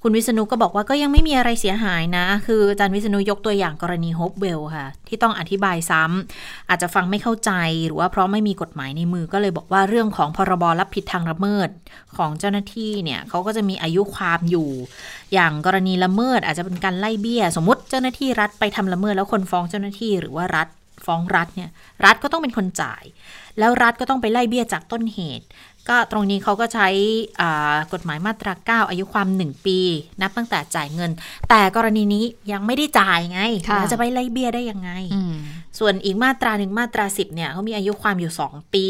A: คุณวิษณุก็บอกว่าก็ยังไม่มีอะไรเสียหายนะ คืออาจารย์วิษณุยกตัวอย่างกรณีโฮปเวลค่ะ ที่ต้องอธิบายซ้ำอาจจะฟังไม่เข้าใจหรือว่าเพราะไม่มีกฎหมายในมือก็เลยบอกว่าเรื่องของพรบรับผิดทางละเมิดของเจ้าหน้าที่เนี่ยเขาก็จะมีอายุความอยู่ อย่างกรณีละเมิดอาจจะเป็นการไล่เบี้ย สมมติเจ้าหน้าที่รัฐไปทำละเมิดแล้วคนฟ้องเจ้าหน้าที่หรือว่ารัฐฟ้องรัฐเนี่ยรัฐก็ต้องเป็นคนจ่าย แล้วรัฐก็ต้องไปไล่เบี้ยจากต้นเหตุ ก็ตรงนี้เขาก็ใช้กฎหมายมาตรา 9 อายุความ 1 ปี นับตั้งแต่จ่ายเงิน แต่กรณีนี้ยังไม่ได้จ่ายไงแล้วจะไปไล่เบี้ยได้ยังไง ส่วนอีกมาตราหนึ่งมาตรา 10 เนี่ยเขามีอายุความอยู่ 2 ปี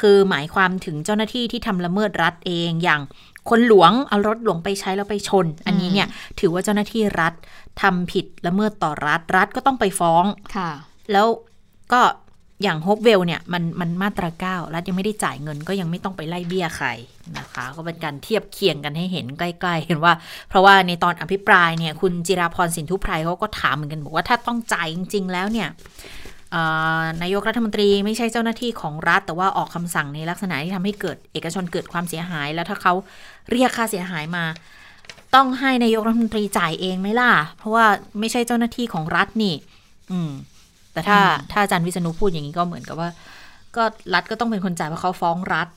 A: คือหมายความถึงเจ้าหน้าที่ที่ทำละเมิดรัฐเองอย่างคนหลวงเอารถหลวงไปใช้แล้วไปชน อันนี้เนี่ยถือว่าเจ้าหน้าที่รัฐทำผิดละเมิดต่อรัฐรัฐก็ต้องไปฟ้อง
B: ค่ะ
A: แล้วก็ อย่างฮกเวลเนี่ยมันมันมาตราเก้ารัฐยังไม่ได้จ่ายเงินก็ยังไม่ต้องไปไล่เบี้ยใครนะคะ ก็เป็นการเทียบเคียงกันให้เห็นใกล้ๆเห็นว่า เพราะว่าในตอนอภิปรายเนี่ยคุณจิราพรสินทุพไพรเขาก็ถามเหมือนกันบอกว่าถ้าต้องจ่ายจริง ๆ แล้วเนี่ยนายกรัฐมนตรีไม่ใช่เจ้าหน้าที่ของรัฐ แต่ว่าออกคำสั่งในลักษณะที่ทำให้เกิดเอกชนเกิดความเสียหาย แล้วถ้าเขาเรียกค่าเสียหายมา ต้องให้นายกรัฐมนตรีจ่ายเองไหมล่ะ เพราะว่าไม่ใช่เจ้าหน้าที่ของรัฐนี่ อืม แต่ถ้าถ้าอาจารย์วิษณุพูดอย่างนี้ก็เหมือนกับว่า ก็รัฐก็ต้องเป็นคนจ่ายเพราะเขาฟ้องรัฐ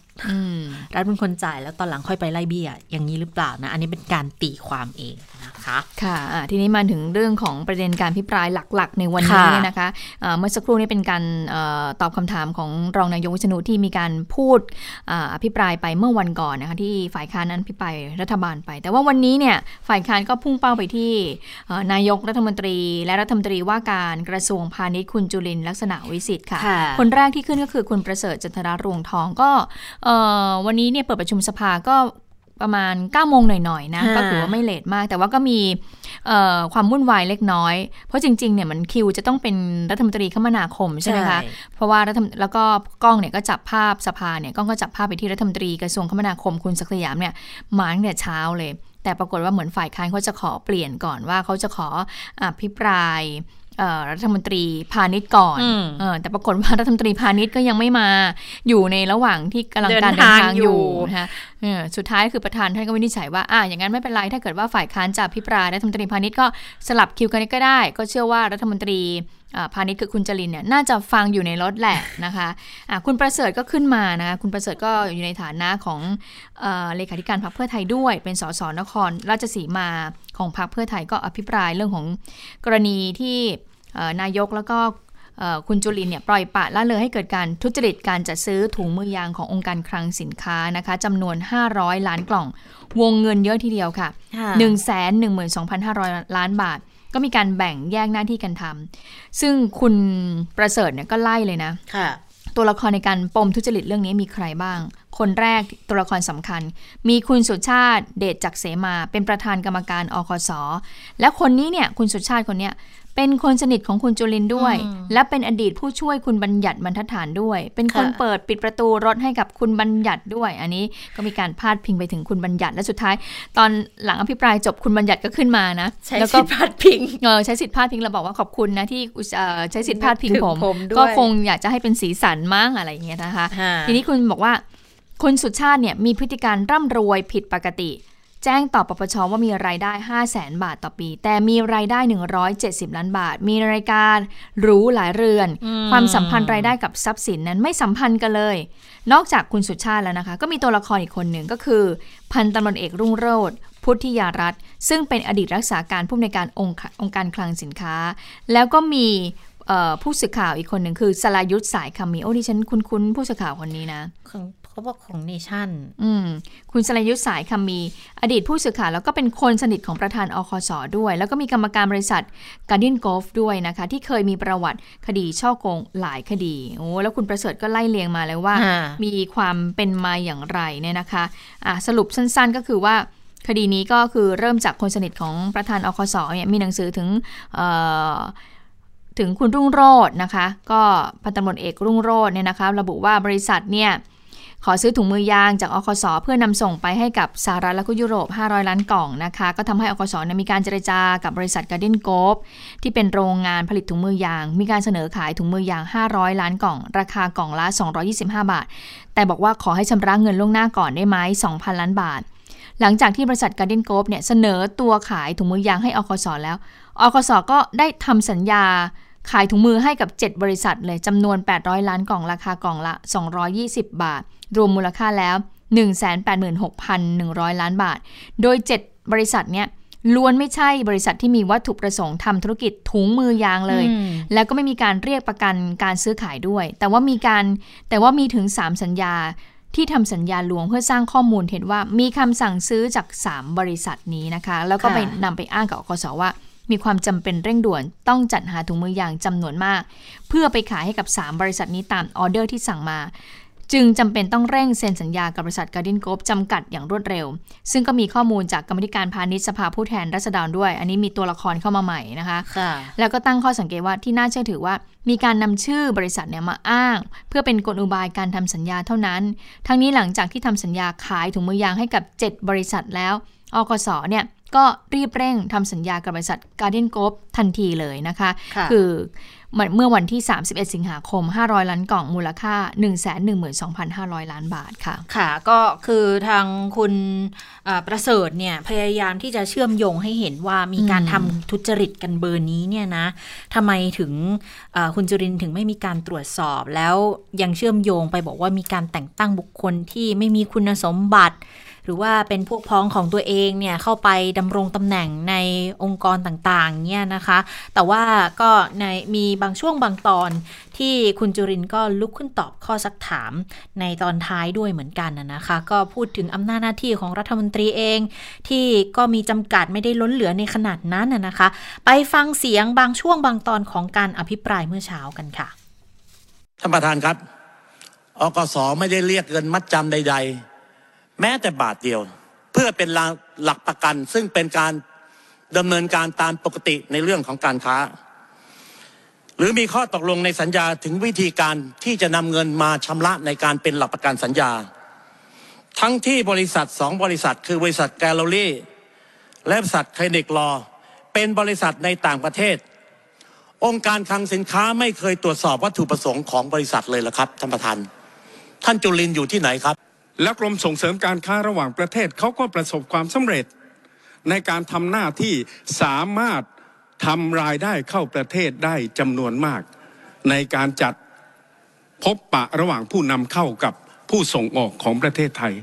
A: รัฐเป็นคนจ่ายแล้วตอนหลังค่อยไปไล่เบี้ยอย่างนี้หรือเปล่านะ อันนี้เป็นการตีความเอง นะคะ
B: ค่ะทีนี้มาถึงเรื่องของประเด็นการพิปรายหลักๆ ในวันนี้เนี่ยนะคะเมื่อสักครู่นี้เป็นการตอบคำถามของรองนายกวิษณุที่มีการพูดอภิปรายไปเมื่อวันก่อนนะคะที่ฝ่ายค้านนั้นพิปรายรัฐบาลไป แต่ว่าวันนี้เนี่ยฝ่ายค้านก็พุ่งเป้าไปที่นายกรัฐมนตรี และรัฐมนตรีว่าการกระทรวงพาณิชย์คุณจุลินลักษณะวิสิทธิ์ค่ะ คนแรกที่ขึ้นก็คือคุณประเสริฐจันทรารวงทองก็วันนี้เนี่ยเปิดประชุมสภาก็ ประมาณ9ก้าโมงหน่อยๆนะก็ถือว่าไม่เลทมาก แต่ว่าก็มีความวุ่นวายเล็กน้อย เพราะจริงๆเนี่ยมันคิวจะต้องเป็นรัฐมนตรีคมนาคมใช่ไหมคะเพราะว่ารัฐแล้วก็กล้องเนี่ยก็จับภาพสภาเนี่ยกล้องก็จับภาพไปที่รัฐมนตรีกระทรวงคมนาคมคุณสักยามเนี่ยมาตั้งแต่เช้าเลย แต่ปรากฏว่าเหมือนฝ่ายค้านเขาจะขอเปลี่ยนก่อนว่าเขาจะขออภิปราย รัฐมนตรีพาณิชย์ก่อนแต่ปรากฏว่ารัฐมนตรีพาณิชย์ก็ยังไม่มาอยู่ในระหว่างที่กำลังการเดินทางอยู่นะคะสุดท้ายคือประธานท่านก็วินิจฉัยว่าอ่าอย่างนั้นไม่เป็นไรถ้าเกิดว่าฝ่ายค้านจะพิปรายรัฐมนตรีพาณิชย์ก็สลับคิวกันก็ได้ ก็เชื่อว่ารัฐมนตรีพาณิชย์คือคุณจรินเนี่ยน่าจะฟังอยู่ในรถแหละนะคะะคุณประเสริฐก็ขึ้นมานะคะคุณประเสริฐก็อยู่ในฐานะของเลขาธิการพรรคเพื่อไทยด้วย เป็นสสนครราชสีมาของพรรคเพื่อไทยก็อภิปรายเรื่องของกรณีที่ นายกแล้วก็คุณจุลินเนี่ยปล่อยปะละเลยให้เกิดการทุจริตการจัดซื้อถุงมือยางขององค์การคลังสินค้านะคะจำนวน 500 ล้านกล่อง วงเงินเยอะทีเดียวค่ะ 1 1 2 5 0 0 ล้านบาท ก็มีการแบ่งแยกหน้าที่กันทำซึ่งคุณประเสริฐเนี่ยก็ไล่เลยนะะตัวละครในการปมทุจริตเรื่องนี้มีใครบ้าง คนแรกตัวละครสำคัญ มีคุณสุชาติเดชจักเสมา เป็นประธานกรรมการอคสและคนนี้เนี่ยคุณสุชาติคนเนี้ย เป็นคนสนิทของคุณจุลินด้วย และเป็นอดีตผู้ช่วยคุณบัญญัติบรรทัดฐานด้วย เป็นคนเปิดปิดประตูรถให้กับคุณบัญญัติด้วย อันนี้ก็มีการพาดพิงไปถึงคุณบัญญัติและสุดท้าย ตอนหลังอภิปรายจบคุณบัญญัติก็ขึ้นมานะ
A: ใช้สิทธิ์พาดพิง
B: เออใช้สิทธิ์พาดพิงเราบอกว่าขอบคุณนะที่ใช้สิทธิ์พาดพิงผม ก็คงอยากจะให้เป็นสีสันมั้งอะไรอย่างเงี้ยนะคะ ทีนี้คุณบอกว่าคุณสุชาติเนี่ยมีพฤติการร่ำรวยผิดปกติ แจ้งต่อปปชว่ามีรายได้ 5 0 0แสนบาทต่อปี แต่มีรายได้ 170 ล้านบาท มีรายการรู้หลายเรือน ความสัมพันธ์รายได้กับทรัพย์สินนั้นไม่สัมพันธ์กันเลย นอกจากคุณสุชาติแล้วนะคะ ก็มีตัวละครอีกคนหนึ่งก็คือ พันตำรวจเอกรุ่งโรธพุทธิยารัตซึ่งเป็นอดีตรักษาการผู้ในการองค์องค์การคลังสินค้า แล้วก็มีผู้สื่อข่าวอีกคนหนึ่งคือสลายุทธสายคำมีโอ้ดิฉันคุ้นๆผู้สื่อข่าวคนนี้นะ
A: เขาบอกของเนชั่น
B: อืมคุณสลายุทธสายคำมี อดีตผู้สื่อข่าวแล้วก็เป็นคนสนิทของประธานอคสด้วย แล้วก็มีกรรมการบริษัทการ์ดินกอล์ฟด้วยนะคะ ที่เคยมีประวัติคดีช่อโกงหลายคดีโอ้แล้วคุณประเสริฐก็ไล่เลียงมาแล้วว่า มีความเป็นมาอย่างไรเนี่ยนะคะอะสรุปสั้น ๆ ก็คือว่าคดีนี้ก็คือเริ่มจากคนสนิทของประธานอคสเนี่ยมีหนังสือถึงถึงคุณรุ่งโรจน์นะคะ ก็พันตำรวจเอกรุ่งโรจน์เนี่ยนะคะ ระบุว่าบริษัทเนี่ย ขอซื้อถุงมือยางจากอคสเพื่อนำส่งไปให้กับสหรัฐและก็ยุโรป 500 ล้านกล่องนะคะ ก็ทำให้อคสมีการเจรจากับบริษัทการ์เดนโกฟที่เป็นโรงงานผลิตถุงมือยาง มีการเสนอขายถุงมือยาง 500 ล้านกล่อง ราคากล่องละ 225 บาท แต่บอกว่าขอให้ชำระเงินล่วงหน้าก่อนได้ไหม2,000 ล้านบาท หลังจากที่บริษัทการ์เดนโกฟเนี่ยเสนอตัวขายถุงมือยางให้อคสแล้วอคสก็ได้ทำสัญญา ขายถุงมือให้กับ 7 บริษัทเลยจำนวน 800 ล้านกล่องราคากล่องละ 220 บาท รวมมูลค่าแล้ว 186,100 ล้านบาท โดย 7 บริษัทเนี้ยล้วนไม่ใช่บริษัทที่มีวัตถุประสงค์ทำธุรกิจถุงมือยางเลย
A: อืม
B: แล้วก็ไม่มีการเรียกประกันการซื้อขายด้วย แต่ว่ามีการแต่ว่ามีถึง 3 สัญญาที่ทำสัญญาลวงเพื่อสร้างข้อมูลเห็นว่ามีคำสั่งซื้อจาก 3 บริษัทนี้นะคะ แล้วก็
A: ค่ะ
B: ไปนำไปอ้างกับอคส.ว่า มีความจำเป็นเร่งด่วนต้องจัดหาถุงมือยางจำนวนมาก เพื่อไปขายให้กับ 3 บริษัทนี้ตามออเดอร์ที่สั่งมา จึงจำเป็นต้องเร่งเซ็นสัญญากับบริษัทการ์ดินโก p จำกัดอย่างรวดเร็ว ซึ่งก็มีข้อมูลจากกรรมธิการพาณิชย์สภาผู้แทนราษฎรด้วย อันนี้มีตัวละครเข้ามาใหม่นะคะ
A: ค่ะ
B: แล้วก็ตั้งข้อสังเกตว่าที่น่าเชื่อถือว่ามีการนำชื่อบริษัทเนี่ยมาอ้าง เพื่อเป็นกลอุบายการทำสัญญาเท่านั้น ทั้งนี้หลังจากที่ทำสัญญาขายถุงมือยางให้กับ 7 บริษัทแล้วอกสเนี่ย ก็รีบเร่งทำสัญญากับบริษัท Guardian Group ทันทีเลยนะคะ
A: ค่ะ
B: อเมื่อวันที่ 31 สิงหาคม 500 ล้านกล่องมูลค่า 112,500 ล้านบาทค่ะ
A: ค่ะ ก็คือทางคุณเอ่อประเสริฐเนี่ย พยายามที่จะเชื่อมโยงให้เห็นว่ามีการ
B: อืม
A: ทำทุจริตกันเบอร์นี้เนี่ยนะทำไมถึงเอ่อคุณจุรินทร์ถึงไม่มีการตรวจสอบ แล้วยังเชื่อมโยงไปบอกว่ามีการแต่งตั้งบุคคลที่ไม่มีคุณสมบัติ หรือว่าเป็นพวกพ้องของตัวเองเนี่ยเข้าไปดำรงตำแหน่งในองค์กรต่างๆเนี่ยนะคะ แต่ว่าก็ในมีบางช่วงบางตอนที่คุณจุรินก็ลุกขึ้นตอบข้อสักถามในตอนท้ายด้วยเหมือนกันนะนะคะ ก็พูดถึงอำนาจหน้าที่ของรัฐมนตรีเอง ที่ก็มีจำกัดไม่ได้ล้นเหลือในขนาดนั้นนะนะคะ ไปฟังเสียงบางช่วงบางตอนของการอภิปรายเมื่อเช้ากันค่ะ
F: ท่านประธานครับ อกสไม่ได้เรียกเงินมัดจำใด ๆ แม้แต่บาทเดียว เพื่อเป็นหลักประกัน ซึ่งเป็นการดำเนินการตามปกติในเรื่องของการค้า หรือมีข้อตกลงในสัญญาถึงวิธีการที่จะนำเงินมาชำระในการเป็นหลักประกันสัญญา ทั้งที่บริษัทสองบริษัท คือบริษัทแกลเลอรี่ และบริษัทคลินิกลอเป็นบริษัทในต่างประเทศ องค์การคลังสินค้าไม่เคยตรวจสอบวัตถุประสงค์ของบริษัทเลยเหรอครับท่านประธาน ท่านจุลินอยู่ที่ไหนครับ
G: และกรมส่งเสริมการค้าระหว่างประเทศเขาก็ประสบความสำเร็จ ในการทำหน้าที่สามารถทำรายได้เข้าประเทศได้จำนวนมาก ในการจัดพบปะระหว่างผู้นำเข้ากับผู้ส่งออกของประเทศไทย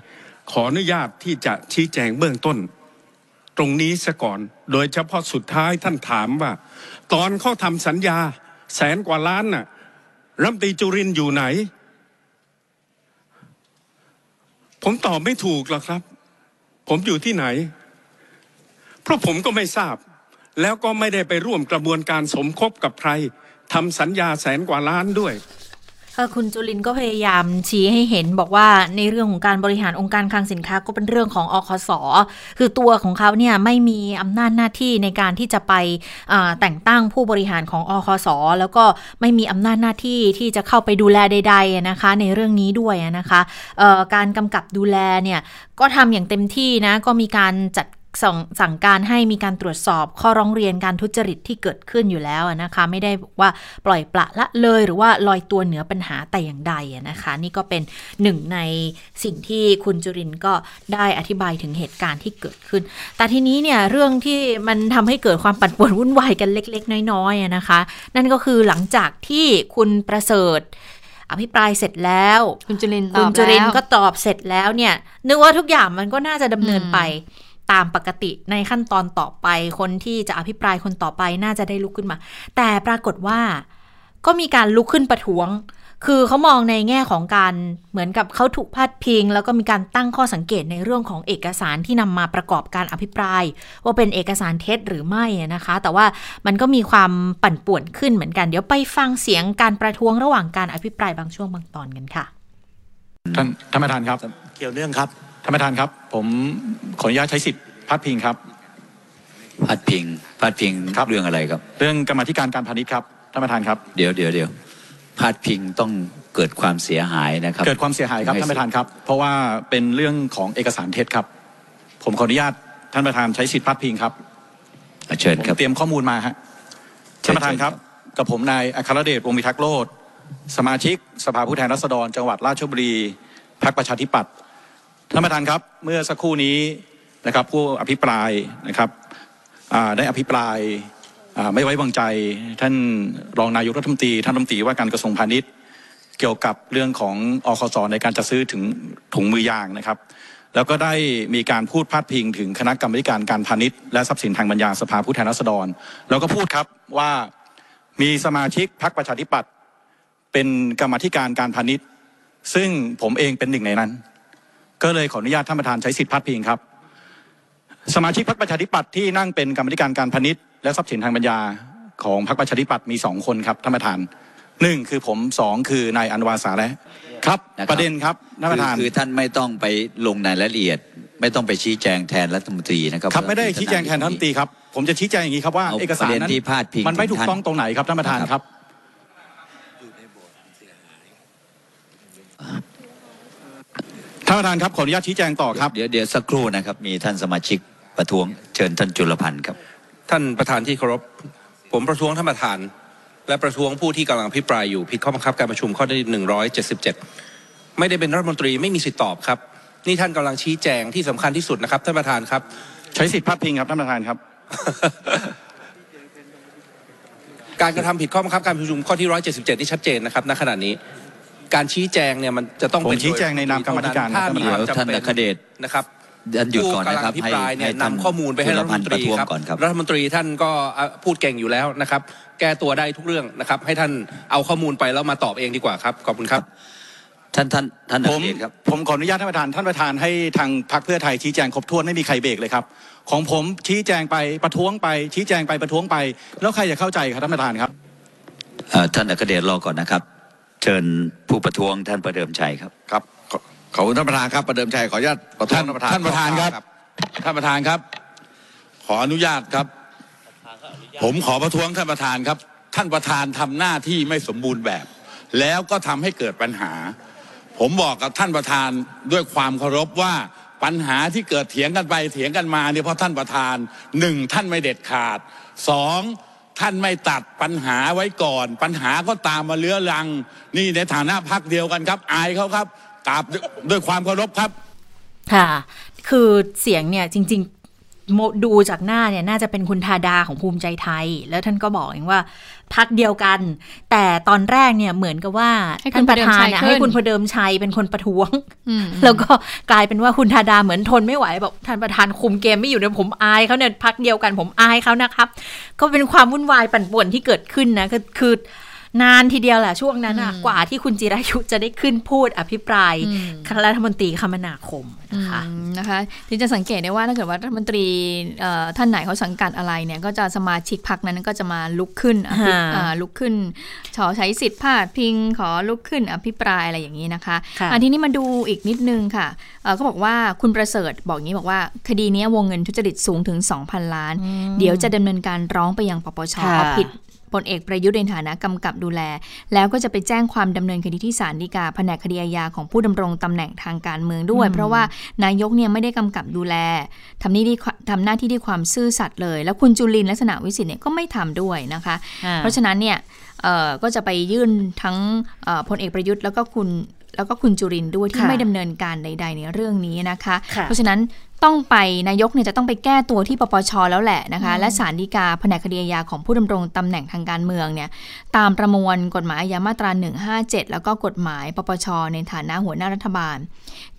G: ขออนุญาตที่จะชี้แจงเบื้องต้น ตรงนี้ซะก่อนโดยเฉพาะสุดท้ายท่านถามว่า ตอนเขาทำสัญญาแสนกว่าล้านน่ะรัมตีจุรินอยู่ไหน ผมตอบไม่ถูกหรอกครับ ผมอยู่ที่ไหน เพราะผมก็ไม่ทราบ แล้วก็ไม่ได้ไปร่วมกระบวนการสมคบกับใครทำสัญญาแสนกว่าล้านด้วย
A: คุณจุลินก็พยายามชี้ให้เห็นบอกว่าในเรื่องของการบริหารองค์การคลังสินค้าก็เป็นเรื่องของอคสคือตัวของเขาเนี่ยไม่มีอำนาจหน้าที่ในการที่จะไปแต่งตั้งผู้บริหารของอคสแล้วก็ไม่มีอำนาจหน้าที่ที่จะเข้าไปดูแลใด ๆนะคะ ในเรื่องนี้ด้วยนะคะการกำกับดูแลเนี่ยก็ทำอย่างเต็มที่นะก็มีการจัด สั่งสั่งการให้มีการตรวจสอบข้อร้องเรียนการทุจริตที่เกิดขึ้นอยู่แล้วอะนะคะ ไม่ได้ว่าปล่อยปละละเลยหรือว่าลอยตัวเหนือปัญหาแต่อย่างใดอะนะคะ นี่ก็เป็นหนึ่งในสิ่งที่คุณจุรินทร์ก็ได้อธิบายถึงเหตุการณ์ที่เกิดขึ้น แต่ทีนี้เนี่ยเรื่องที่มันทำให้เกิดความปั่นป่วนวุ่นวายกันเล็ก ๆ น้อยๆอะนะคะ นั่นก็คือหลังจากที่คุณประเสริฐอภิปรายเสร็จแล้ว
B: คุณจุลินต
A: คุ
B: อ
A: ณ
B: บ
A: จุรินท
B: แล้ว
A: ร์ก็ตอบเสร็จแล้วเนี่ยนึกว่าทุกอย่างมันก็น่าจะดำเนินไป ตามปกติในขั้นตอนต่อไป คนที่จะอภิปรายคนต่อไปน่าจะได้ลุกขึ้นมา แต่ปรากฏว่าก็มีการลุกขึ้นประท้วง คือเขามองในแง่ของการเหมือนกับเขาถูกพาดพิง แล้วก็มีการตั้งข้อสังเกตในเรื่องของเอกสารที่นำมาประกอบการอภิปราย ว่าเป็นเอกสารเท็จหรือไม่อะนะคะ แต่ว่ามันก็มีความปั่นป่วนขึ้นเหมือนกัน เดี๋ยวไปฟังเสียงการประท้วงระหว่างการอภิปรายบางช่วงบางตอนกันค่ะ
H: ท่านท่านประธานครับ
F: เกี่ยวเนื่องครับ
H: ท่านประธานครับ ผมขออนุญาตใช้สิทธิ์พัดพิงครับ
I: พัดพิงพัดพิง
H: ครับ
I: เรื่องอะไรครับ
H: เรื่องกรรมาธิการการพาณิชย์ครับท่านประธานครับ
I: เดี๋ยวเดี๋ยวเดี๋ยวพัดพิงต้องเกิดความเสียหายนะครับ
H: เกิดความเสียหายครับ
I: ให้
H: ท่านประธานครับ เพราะว่าเป็นเรื่องของเอกสารเท็จครับ ผมขออนุญาตท่านประธานใช้สิทธิ์พัดพิงครับ
I: อะเชิญ
H: ผม
I: ครับ
H: เตรียมข้อมูลมาฮะ
I: เชิ
H: ท่าน
I: ญ
H: ประธานครับ กับผมนายอัครเดชวงศ์วิทักษ์โลดสมาชิก สภาผู้แทนราษฎร จังหวัดราชบุรีพรรคประชาธิปัตย์ ท่านประธานครับเมื่อสักครู่นี้นะครับผู้อภิปรายนะครับได้อภิปรายไม่ไว้วางใจ ท่านรองนายกรัฐมนตรีท่านรัฐมนตรีว่าการกระทรวงพาณิชย์ เกี่ยวกับเรื่องของอคสในการจะซื้อถึงถุงมือยางนะครับ แล้วก็ได้มีการพูดพาดพิงถึงคณะกรรมการการพาณิชย์และทรัพย์สินทางปัญญาสภาผู้แทนราษฎร แล้วก็พูดครับว่ามีสมาชิกพรรคประชาธิปัตย์เป็นกรรมธิการการพาณิชย์ ซึ่งผมเองเป็นหนึ่งในนั้น ก็เลยขออนุญาตท่านประธานใช้สิทธิพาดพิงครับ สมาชิกพรรคประชาธิปัตย์ที่นั่งเป็นกรรมาธิการการพาณิชย์และทรัพย์สินทางปัญญาของพรรคประชาธิปัตย์มีสองคนครับท่านประธานหนึ่งคือผมสองคือนายอันวาสาและครับ
I: นะครับ
H: ประเด็นครับท่านประธาน
I: คือคือท่านไม่ต้องไปลงในรายละเอียด ไม่ต้องไปชี้แจงแทนรัฐมนตรีนะครับ
H: ครับไม่ได้ชี้แจงแทนท่านรัฐมนตรีครับผมจะชี้แจงอย่างนี้ครับว่า
I: เอา
H: เอกสาร
I: ประเด็น
H: นั้น
I: ที่พาดพิง
H: มันไม่
I: ถึง
H: ถูก
I: ท่าน
H: ต้องตรงไหนครับท่านประธาน
I: นะครับ
H: ครับ ท่านประธานครับขออนุญาตชี้แจงต่อครับ
I: เดี๋ยวเดี๋ยวสักครู่นะครับ มีท่านสมาชิกประท้วงเชิญท่านจุลพันธ์ครับ
J: ท่านประธานที่เคารพผมประท้วงท่านประธาน และประท้วงผู้ที่กำลังพิปรายอยู่ผิดข้อบังคับการประชุมข้อที่หนึ่งร้อยเจ็ดสิบเจ็ดไม่ได้เป็นรัฐมนตรีไม่มีสิทธิตอบครับ นี่ท่านกำลังชี้แจงที่สำคัญที่สุดนะครับท่านประธานครับ
H: ใช้สิทธิพาดพิงครับท่านประธานครับ
J: การกระทำผิดข้อบังคับการประชุมข้อที่ร้อยเจ็ดสิบเจ็ดที่ชัดเจนนะครับณขณะนี้ การชี้แจงเนี่ยมันจะต้องเป็น
H: ผมชี้แจงในนามกรรมาธิการ
J: ถ้ามีความ
I: เดี๋ยว
J: จำ
I: ท่าน
J: เป็น
I: อัครเดช
J: นะครับ
I: ท่านหยุดก่อนนะครับ
J: ผู้กำลังอภิปรายเนี่ย
I: ให้ให้ท่าน
J: นำข้อมูลไปให้รัฐมนตรี
I: จุลพันธ์ประท้วง
J: ครับ
I: ก่อนครับ
J: รัฐมนตรีท่านก็อะพูดเก่งอยู่แล้วนะครับ แก้ตัวได้ทุกเรื่องนะครับ ให้ท่านเอาข้อมูลไปแล้วมาตอบเองดีกว่าครับขอบคุณครับ
I: ท่านท่านท่านอั
H: ผ
I: ค
H: ม
I: รเดชครับ
H: ผมขออนุญาตท่านประธานท่านประธานให้ทางพรรคเพื่อไทยชี้แจงครบถ้วนไม่มีใครเบรกเลยครับของผมชี้แจงไปประท้วงไป ชี้แจงไปประท้วงไป แล้วใครจะเข้าใจครับท่านประธานครับ
I: เอ่อท่านอัครเดชรอก่อนนะครับ เชิญผู้ประท้วงท่านประเดิมชัยครับ
K: ครับขอขอบคุณท่านประธานครับประเดิมชัยขออนุญาตประท้วง
L: ท่าน
K: ท่านประธาน
L: ท่านประธานครับ ท่านประธานครับ ขออนุญาตครับ ผมขอประท้วงท่านประธานครับ ท่านประธานทำหน้าที่ไม่สมบูรณ์แบบ แล้วก็ทำให้เกิดปัญหา ผมบอกกับท่านประธานด้วยความเคารพว่าปัญหาที่เกิดเถียงกันไปเถียงกันมาเนี่ยเพราะท่านประธานหนึ่งท่านไม่เด็ดขาดสอง ท่านไม่ตัดปัญหาไว้ก่อน ปัญหาก็ตามมาเลื้อรัง นี่ในฐานะพักเดียวกันครับ อายเขาครับกราบด้วยความเคารพครับ
A: ค่ะ คือเสียงเนี่ยจริง ๆ ดูจากหน้าเนี่ยน่าจะเป็นคุณธาดาของภูมิใจไทย แล้วท่านก็บอกเองว่าพักเดียวกัน แต่ตอนแรกเนี่ยเหมือนกับว่า
B: ให้คุ
A: ท่า
B: ณ
A: นประธาน
B: ประเดิมชัย
A: เนี่ย
B: ขึ้น
A: ให้คุณพเดิมชัยเป็นคนประท้วง
B: อืม
A: แล้วก็กลายเป็นว่าคุณธาดาเหมือนทนไม่ไหวบอกท่านประธานคุมเกมไม่อยู่เนี่ยผมอายเขาเนี่ยพักเดียวกันผมอายเขานะครับ ก็เป็นความวุ่นวายปั่นป่วนที่เกิดขึ้นนะก็คือ นานทีเดียวแหละช่วงนั้นอะกว่าที่คุณจิรายุจะได้ขึ้นพูดอภิปราย
B: อืม
A: คณะรัฐมนตรีคมนาคมนะคะ
B: อืมนะคะที่จะสังเกตได้ว่าถ้าเกิดว่ารัฐมนตรีเอ่อท่านไหนเขาสังกัดอะไรเนี่ยก็จะสมาชิกพรรคนั้นก็จะมาลุกขึ้นอภิ
A: ฮะ
B: อ่าลุกขึ้นขอใช้สิทธิ์พาดพิงขอลุกขึ้นอภิปรายอะไรอย่างนี้นะคะ
A: ค่ะ
B: อันทีนี้มาดูอีกนิดนึงค่ะเอ่อก็บอกว่าคุณประเสริฐบอกอย่างนี้บอกว่าคดีเนี้ยวงเงินทุจริตสูงถึง 2,000 ล้าน เดี๋ยวจะดำเนินการร้องไปยังปปช
A: ค่ะ
B: เอาผิด พลเอกประยุทธ์ในฐานะกำกับดูแล แล้วก็จะไปแจ้งความดำเนินคดีที่ศาลฎีกาแผนกคดีอาญาของผู้ดำรงตำแหน่งทางการเมืองด้วย เพราะว่านายกเนี่ยไม่ได้กำกับดูแลทำนี่ที่ทำหน้าที่ด้วยความซื่อสัตย์เลย แล้วคุณจุลินลักษณะวิสิทธิ์เนี่ยก็ไม่ทำด้วยนะคะ
A: อ่า
B: เพราะฉะนั้นเนี่ยเอ่อก็จะไปยื่นทั้งเอ่อพลเอกประยุทธ์แล้วก็คุณแล้วก็คุณจุรินทร์ด้วยที่
A: ค่ะ
B: ไม่ดำเนินการใด ๆ ในเรื่องนี้นะคะ
A: ค่ะ
B: เพราะฉะนั้น ต้องไปนายกเนี่ยจะต้องไปแก้ตัวที่ปปชแล้วแหละนะคะ และศาลฎีกาแผนกคดีอาญาของผู้ดำรงตำแหน่งทางการเมืองเนี่ยตามประมวลกฎหมายอาญามาตรา 157 แล้วก็กฎหมายปปชในฐานะหัวหน้ารัฐบาล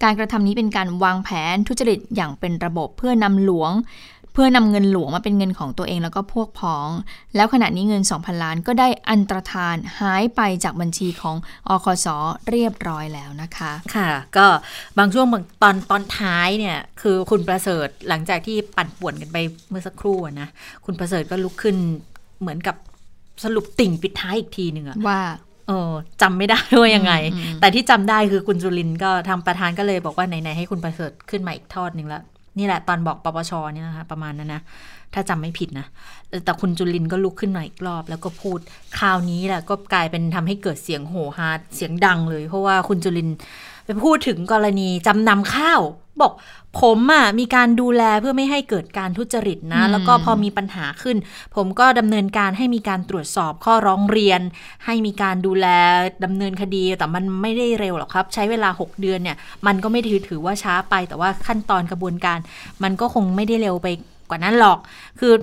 B: การกระทำนี้เป็นการวางแผนทุจริตอย่างเป็นระบบเพื่อนำหลวง เพื่อนำเงินหลวงมาเป็นเงินของตัวเองแล้วก็พวกพ้อง แล้วขณะนี้เงิน 2,000 ล้านก็ได้อันตรธานหายไปจากบัญชีของอคสเรียบร้อยแล้วนะคะ
A: ค่ะ ก็บางช่วงบางตอนตอนท้ายเนี่ยคือคุณประเสริฐหลังจากที่ปั่นป่วนกันไปเมื่อสักครู่อะนะคุณประเสริฐก็ลุกขึ้นเหมือนกับสรุปติ่งปิดท้ายอีกทีหนึ่งอะ
B: ว่า
A: เออจำไม่ได้ว่ายังไง
B: อืมอืม
A: แต่ที่จำได้คือคุณจุลินทร์ก็ทางประธานก็เลยบอกว่าไหนๆให้คุณประเสริฐขึ้นมาอีกทอดหนึ่งแล้ว นี่แหละตอนบอกปปชเนี่ยนะคะประมาณนั้นนะ ถ้าจำไม่ผิดนะ แต่คุณจุลินก็ลุกขึ้นมาอีกรอบ แล้วก็พูดคราวนี้แหละก็กลายเป็นทำให้เกิดเสียงโห่ฮาเสียงดังเลย เพราะว่าคุณจุลินไปพูดถึงกรณีจำนำข้าว บอกผมอะมีการดูแลเพื่อไม่ให้เกิดการทุจริตนะ
B: อืม
A: แล้วก็พอมีปัญหาขึ้น ผมก็ดำเนินการให้มีการตรวจสอบข้อร้องเรียน ให้มีการดูแลดำเนินคดี แต่มันไม่ได้เร็วหรอกครับ ใช้เวลา 6 เดือนเนี่ย มันก็ไม่ถือถือว่าช้าไป แต่ว่าขั้นตอนกระบวนการ มันก็คงไม่ได้เร็วไปกว่านั้นหรอก คือ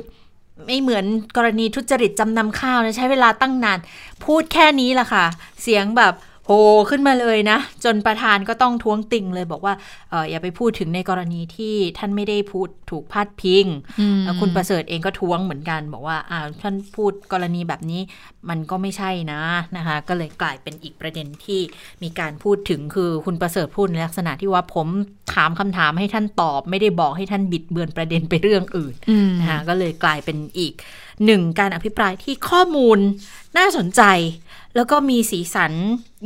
A: ไม่เหมือนกรณีทุจริตจำนำข้าวนะใช้เวลาตั้งนาน พูดแค่นี้แหละค่ะ เสียงแบบ โผล่ขึ้นมาเลยนะ จนประธานก็ต้องท้วงติงเลยบอกว่าเอออย่าไปพูดถึงในกรณีที่ท่านไม่ได้พูดถูกพาดพิง
B: อืม
A: แล้วคุณประเสริฐเองก็ท้วงเหมือนกัน บอกว่าอ่าท่านพูดกรณีแบบนี้มันก็ไม่ใช่นะนะคะ ก็เลยกลายเป็นอีกประเด็นที่มีการพูดถึงคือคุณประเสริฐพูดในลักษณะที่ว่าผมถามคำถามให้ท่านตอบ ไม่ได้บอกให้ท่านบิดเบือนประเด็นไปเรื่องอื่น
B: อืม
A: นะคะก็เลยกลายเป็นอีก หนึ่งการอภิปรายที่ข้อมูลน่าสนใจ แล้วก็มีสีสัน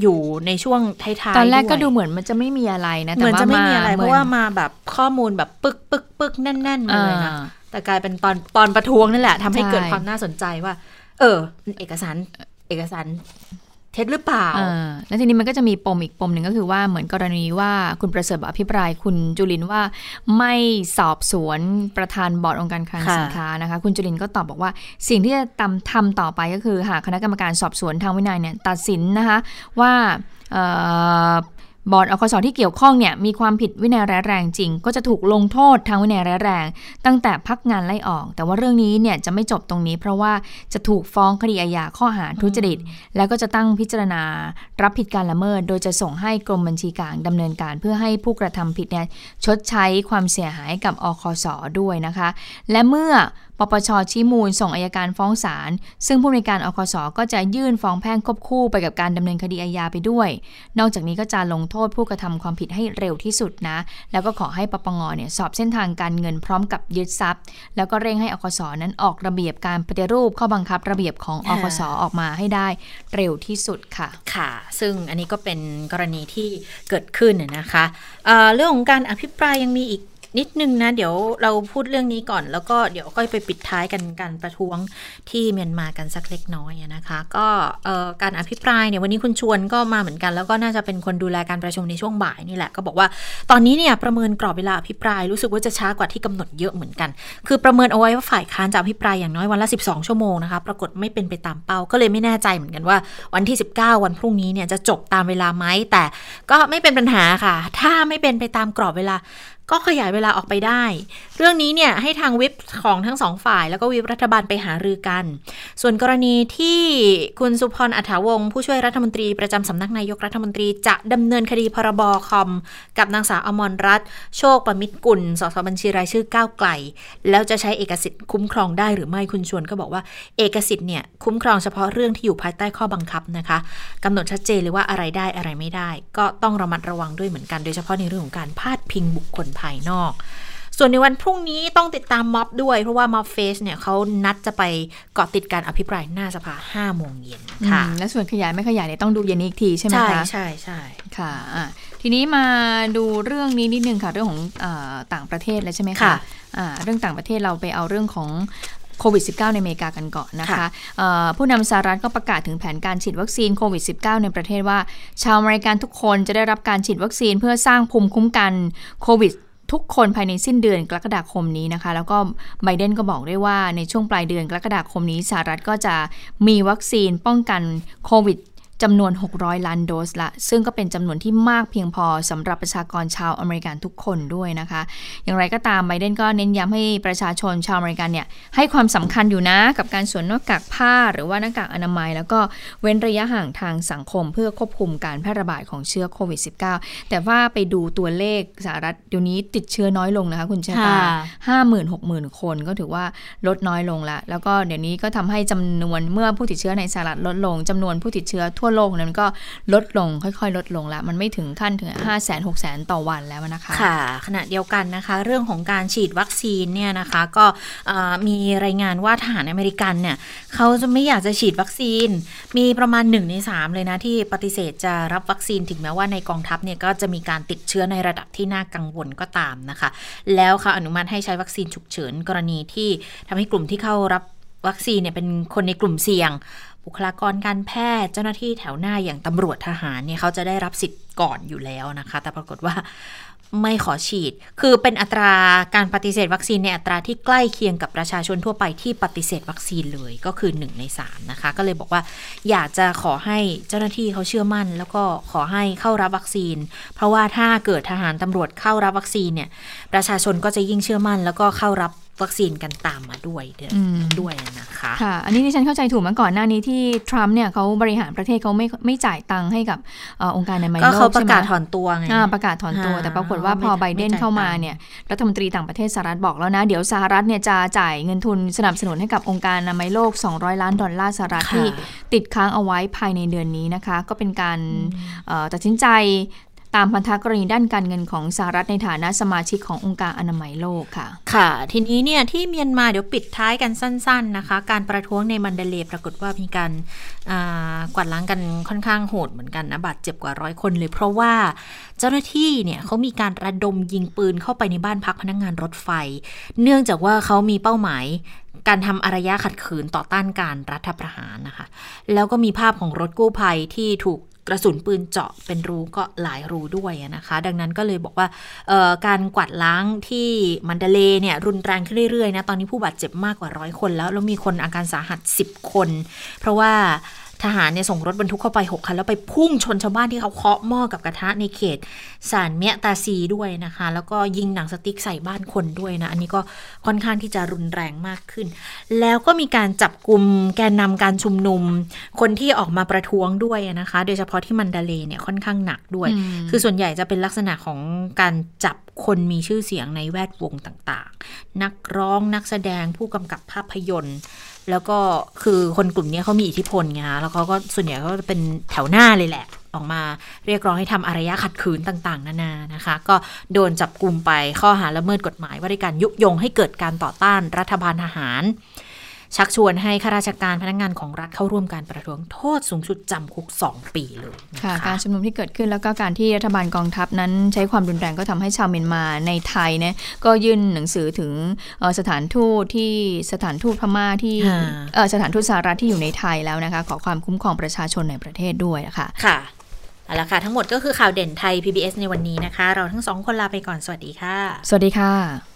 A: อยู่ในช่วงท้ายๆ
B: ตอนแรกก็
A: วย
B: ดูเหมือนมันจะไม่มีอะไรนะ
A: เห
B: แต่
A: มือน
B: ว่า
A: จะไม่มีอะไร
B: ห
A: เพ
B: น
A: ราะว่ามาแบบข้อมูลแบบปึกปึกปึกแน่นๆมาเลยนะ
B: อ่า
A: แต่กลายเป็นตอนตอนประท้วงนั่นแหละทำให้
B: ใช่
A: เกิดความน่าสนใจว่า เออ เอกสารเอกสาร เท็จหรือเปล่า
B: แล้วทีนี้มันก็จะมีปมอีกปมหนึ่งก็คือว่าเหมือนกรณีว่าคุณประเสริฐอภิปรายคุณจุลินว่าไม่สอบสวนประธานบอร์ดองค์การคลังสินค้านะคะ คุณจุลินก็ตอบบอกว่า สิ่งที่จะทำทำต่อไปก็คือหากคณะกรรมการสอบสวนทางวินัยเนี่ยตัดสินนะคะว่า บอร์ดอคสที่เกี่ยวข้องเนี่ยมีความผิดวินัยร้ายแรงจริง ก็จะถูกลงโทษทางวินัยร้ายแรง ตั้งแต่พักงานไล่ออก แต่ว่าเรื่องนี้เนี่ยจะไม่จบตรงนี้ เพราะว่าจะถูกฟ้องคดีอาญาข้อหาทุจริต แล้วก็จะตั้งพิจารณา รับผิดการละเมิด โดยจะส่งให้กรมบัญชีกลางดำเนินการ เพื่อให้ผู้กระทำผิดเนี่ยชดใช้ความเสียหายกับอคสด้วยนะคะ และเมื่อ ปปชชี้มูลส่งอายการฟ้องศาล ซึ่งผู้ในวยการอคสก็จะยื่นฟ้องแพ่งควบคู่ไปกับการดำเนินคดีอาญาไปด้วย นอกจากนี้ก็จะลงโทษผู้กระทำความผิดให้เร็วที่สุดนะ แล้วก็ขอให้ปปงเนี่ยสอบเส้นทางการเงินพร้อมกับยึดทรัพย์ แล้วก็เร่งให้อคสนั้นออกระเบียบการปฏิรูปข้อบังคับระเบียบของอคสออกมาให้ได้เร็วที่สุดค่ะ
A: ค่ะ ซึ่งอันนี้ก็เป็นกรณีที่เกิดขึ้นน่ะนะคะเอ่อเรื่องของการอภิปรายยังมีอีก นิดนึงนะ เดี๋ยวเราพูดเรื่องนี้ก่อน แล้วก็เดี๋ยวก็ไปปิดท้ายกันการประท้วงที่เมียนมากันสักเล็กน้อยนะคะ ก็การอภิปรายเนี่ยวันนี้คุณชวนก็มาเหมือนกัน แล้วก็น่าจะเป็นคนดูแลการประชุมในช่วงบ่ายนี่แหละก็บอกว่าตอนนี้เนี่ยประเมินกรอบเวลาอภิปรายรู้สึกว่าจะช้ากว่าที่กำหนดเยอะเหมือนกัน คือประเมินเอาไว้ว่าฝ่ายค้านจะอภิปรายอย่างน้อยวันละ 12 ชั่วโมงนะคะปรากฏไม่เป็นไปตามเป้าก็เลยไม่แน่ใจเหมือนกันว่า วันที่ 19 วันพรุ่งนี้เนี่ยจะจบตามเวลาไหมแต่ก็ไม่เป็นปัญหาค่ะ ถ้าไม่เป็นไปตามกรอบเวลา ก็ขยายเวลาออกไปได้ เรื่องนี้เนี่ยให้ทางวิปของทั้งสองฝ่าย แล้วก็วิปรัฐบาลไปหารือกัน ส่วนกรณีที่คุณสุพรอัฐาวงศ์ผู้ช่วยรัฐมนตรีประจำสำนักนายกรัฐมนตรีจะดำเนินคดีพรบคอม กับนางสาวอมรรัตน์โชคประมิตรกุลสสบัญชีรายชื่อก้าวไกล แล้วจะใช้เอกสิทธิ์คุ้มครองได้หรือไม่คุณชวนก็บอกว่าเอกสิทธิ์เนี่ยคุ้มครองเฉพาะเรื่องที่อยู่ภายใต้ข้อบังคับนะคะกำหนดชัดเจนเลยว่าอะไรได้อะไรไม่ได้ ก็ต้องระมัดระวังด้วยเหมือนกันโดยเฉพาะในเรื่องของการพาดพิงบุคคลภายนอก ส่วนในวันพรุ่งนี้ต้องติดตามม็อบด้วย เพราะว่าม็อบเฟสเนี่ยเขานัดจะไปเกาะติดการอภิปรายหน้าสภา5โมงเย็นค่ะ
B: อืมและส่วนขยายไม่ขยายเนี่ยต้องดูเย็นนี้อีกทีใช่ไหม
A: ใช่
B: คะ
A: ใช่ใช่
B: ค่ะอะทีนี้มาดูเรื่องนี้นิดนึงค่ะ เรื่องของอาต่างประเทศแล้วใช่ไหมคะ
A: ค่ะ
B: อ่าเรื่องต่างประเทศเราไปเอาเรื่องของโควิด -19 ในอเมริกากันก่อนนะคะ
A: ค่ะ
B: เอ่อผู้นำสหรัฐก็ประกาศถึงแผนการฉีดวัคซีนโควิด -19 ในประเทศว่า ชาวอเมริกันทุกคนจะได้รับการฉีดวัคซีนเพื่อสร้างภูมิคุ้มกันโควิด ทุกคนภายในสิ้นเดือนกรกฎาคมนี้นะคะ แล้วก็ไบเดนก็บอกได้ว่าในช่วงปลายเดือนกรกฎาคมนี้สหรัฐก็จะมีวัคซีนป้องกันโควิด จำนวน 600 ล้านโดสละ ซึ่งก็เป็นจำนวนที่มากเพียงพอสำหรับประชากรชาวอเมริกันทุกคนด้วยนะคะ อย่างไรก็ตามไบเดนก็เน้นย้ำให้ประชาชนชาวอเมริกันเนี่ยให้ความสำคัญอยู่นะกับการสวมหน้ากากผ้าหรือว่าหน้ากากอนามัย แล้วก็เว้นระยะห่างทางสังคมเพื่อควบคุมการแพร่ระบาดของเชื้อโควิด -19 แต่ว่าไปดูตัวเลขสหรัฐเดี๋ยวนี้ติดเชื้อน้อยลงนะคะคุณเชษตา
A: ค่ะ
B: ห้าหมื่นหกหมื่นคนก็ถือว่าลดน้อยลงละแล้วก็เดี๋ยวนี้ก็ทำให้จำนวนเมื่อผู้ติดเชื้อในสหรัฐลดลงจำนวนผู้ติดเชื้อทั่วโลกนั้นก็ลดลงค่อยๆ ลดลงละมันไม่ถึงขั้นถึง5 0 0 0 0 0 6 0 0 0 ต่อวันแล้วนะคะ
A: ค่ะ ขณะเดียวกันนะคะ เรื่องของการฉีดวัคซีนเนี่ยนะคะก็มีรายงานว่าทหารอเมริกันเนี่ยเขาจะไม่อยากจะฉีดวัคซีน มีประมาณ1ใน3 เลยนะที่ปฏิเสธจะรับวัคซีนถึงแม้ว่าในกองทัพเนี่ยก็จะมีการติดเชื้อในระดับที่น่ากังวลก็ตามนะคะ แล้วเขาอนุมัติให้ใช้วัคซีนฉุกเฉินกรณีที่ทำให้กลุ่มที่เข้ารับวัคซีนเนี่ยเป็นคนในกลุ่มเสี่ยง บุคลากรการแพทย์เจ้าหน้าที่แถวหน้าอย่างตำรวจทหารเนี่ยเขาจะได้รับสิทธิ์ก่อนอยู่แล้วนะคะ แต่ปรากฏว่าไม่ขอฉีด คือเป็นอัตราการปฏิเสธวัคซีนในอัตราที่ใกล้เคียงกับประชาชนทั่วไปที่ปฏิเสธวัคซีนเลยก็คือ 1 ใน 3 นะคะ ก็เลยบอกว่าอยากจะขอให้เจ้าหน้าที่เขาเชื่อมั่น แล้วก็ขอให้เข้ารับวัคซีน เพราะว่าถ้าเกิดทหารตำรวจเข้ารับวัคซีนเนี่ยประชาชนก็จะยิ่งเชื่อมั่น แล้วก็เข้ารับ วัคซีนกันตามมาด้วยเดือน
B: อืม
A: ด้วยนะคะ
B: ค่ะอันนี้ดิฉันเข้าใจถูกมาก่อนหน้านี้ที่ทรัมป์เนี่ยเขาบริหารประเทศเขาไม่ไม่จ่ายตังค์ให้กับเอ่อองค์การอนามัย
A: ก็
B: โล
A: เขา
B: ก
A: ป
B: ใช่
A: ระ
B: ไหม
A: กาศถอนตัวไง
B: อ่าประกาศถอนตัว
A: อ่า
B: แต่ปรากฏว่าพอ
A: ไม่
B: ไบเดน
A: ไม่จ่าย
B: เข้ามา
A: ตังค์
B: เนี่ยรัฐมนตรีต่างประเทศสหรัฐบอกแล้วนะ เดี๋ยวสหรัฐเนี่ยจะจ่ายเงินทุนสนับสนุนให้กับองค์การอนามัยโลก 200 ล้านดอลลาร์สหรัฐ
A: ค่ะ
B: ที่ติดค้างเอาไว้ภายในเดือนนี้นะคะ ก็เป็นการเอ่อตัดสินใจ ตามพันธกรณีด้านการเงินของสหรัฐในฐานะสมาชิกขององค์การอนามัยโลกค่ะ
A: ค่ะ ทีนี้เนี่ยที่เมียนมาเดี๋ยวปิดท้ายกันสั้น ๆนะคะ การประท้วงในมันเดเลปรากฏว่ามีการกวาดล้างกันค่อนข้างโหดเหมือนกันนะบาดเจ็บกว่าร้อยคนเลย เพราะว่าเจ้าหน้าที่เนี่ยเขามีการระดมยิงปืนเข้าไปในบ้านพักพนักงานรถไฟ เนื่องจากว่าเขามีเป้าหมายการทำอารยะขัดขืนต่อต้านการรัฐประหารนะคะ แล้วก็มีภาพของรถกู้ภัยที่ถูก กระสุนปืนเจาะเป็นรูก็หลายรูด้วยนะคะ ดังนั้นก็เลยบอกว่าการกวาดล้างที่มันเดเลเนี่ยรุนแรงขึ้นเรื่อยๆนะตอนนี้ผู้บาดเจ็บมากกว่าร้อยคนแล้ว แล้วมีคนอาการสาหัส 10 คน เพราะว่า ทหารเนี่ยส่งรถบรรทุกเข้าไป 6 คัน แล้วไปพุ่งชนชาวบ้านที่เขาเคาะหม้อกับกระทะในเขตสานเมียตาซีด้วยนะคะ แล้วก็ยิงหนังสติ๊กใส่บ้านคนด้วยนะ อันนี้ก็ค่อนข้างที่จะรุนแรงมากขึ้น แล้วก็มีการจับกลุ่มแกนนำการชุมนุม คนที่ออกมาประท้วงด้วยนะคะ โดยเฉพาะที่มันดาเลย์เนี่ยค่อนข้างหนักด้วย
B: อืม
A: คือส่วนใหญ่จะเป็นลักษณะของการจับคนมีชื่อเสียงในแวดวงต่างๆ นักร้องนักแสดงผู้กำกับภาพยนตร์ แล้วก็คือคนกลุ่มนี้เขามีอิทธิพลไงคะแล้วเขาก็ส่วนใหญ่ก็จะเป็นแถวหน้าเลยแหละ ออกมาเรียกร้องให้ทำอารยะขัดขืนต่าง ๆ นานานะคะ ก็โดนจับกลุ่มไปข้อหาละเมิดกฎหมายว่าด้วยการยุยงให้เกิดการต่อต้านรัฐบาลทหาร ชักชวนให้ข้าราชการพนักงานของรัฐเข้าร่วมการประท้วงโทษสูงสุดจำคุก 2 ปีเลยน
B: ค่ะการชุมนุมที่เกิดขึ้นแล้วก็การที่รัฐบาลกองทัพนั้นใช้ความรุนแรงก็ทำให้ชาวเมียนมาในไทยเนี่ยก็ยื่นหนังสือถึงเอ่อสถานทูตที่สถานทูตพม่าที่
A: ค่ะ
B: เอ่อสถานทูตสหรัฐที่อยู่ในไทยแล้วนะคะขอความคุ้มครองประชาชนในประเทศด้วยนะคะ
A: ค่ะเอาละค่ะ ทั้งหมดก็คือข่าวเด่นไทย PBS ในวันนี้นะคะ เราทั้งสองคนลาไปก่อน สวัสดีค่ะ
B: สวัสดีค่ะ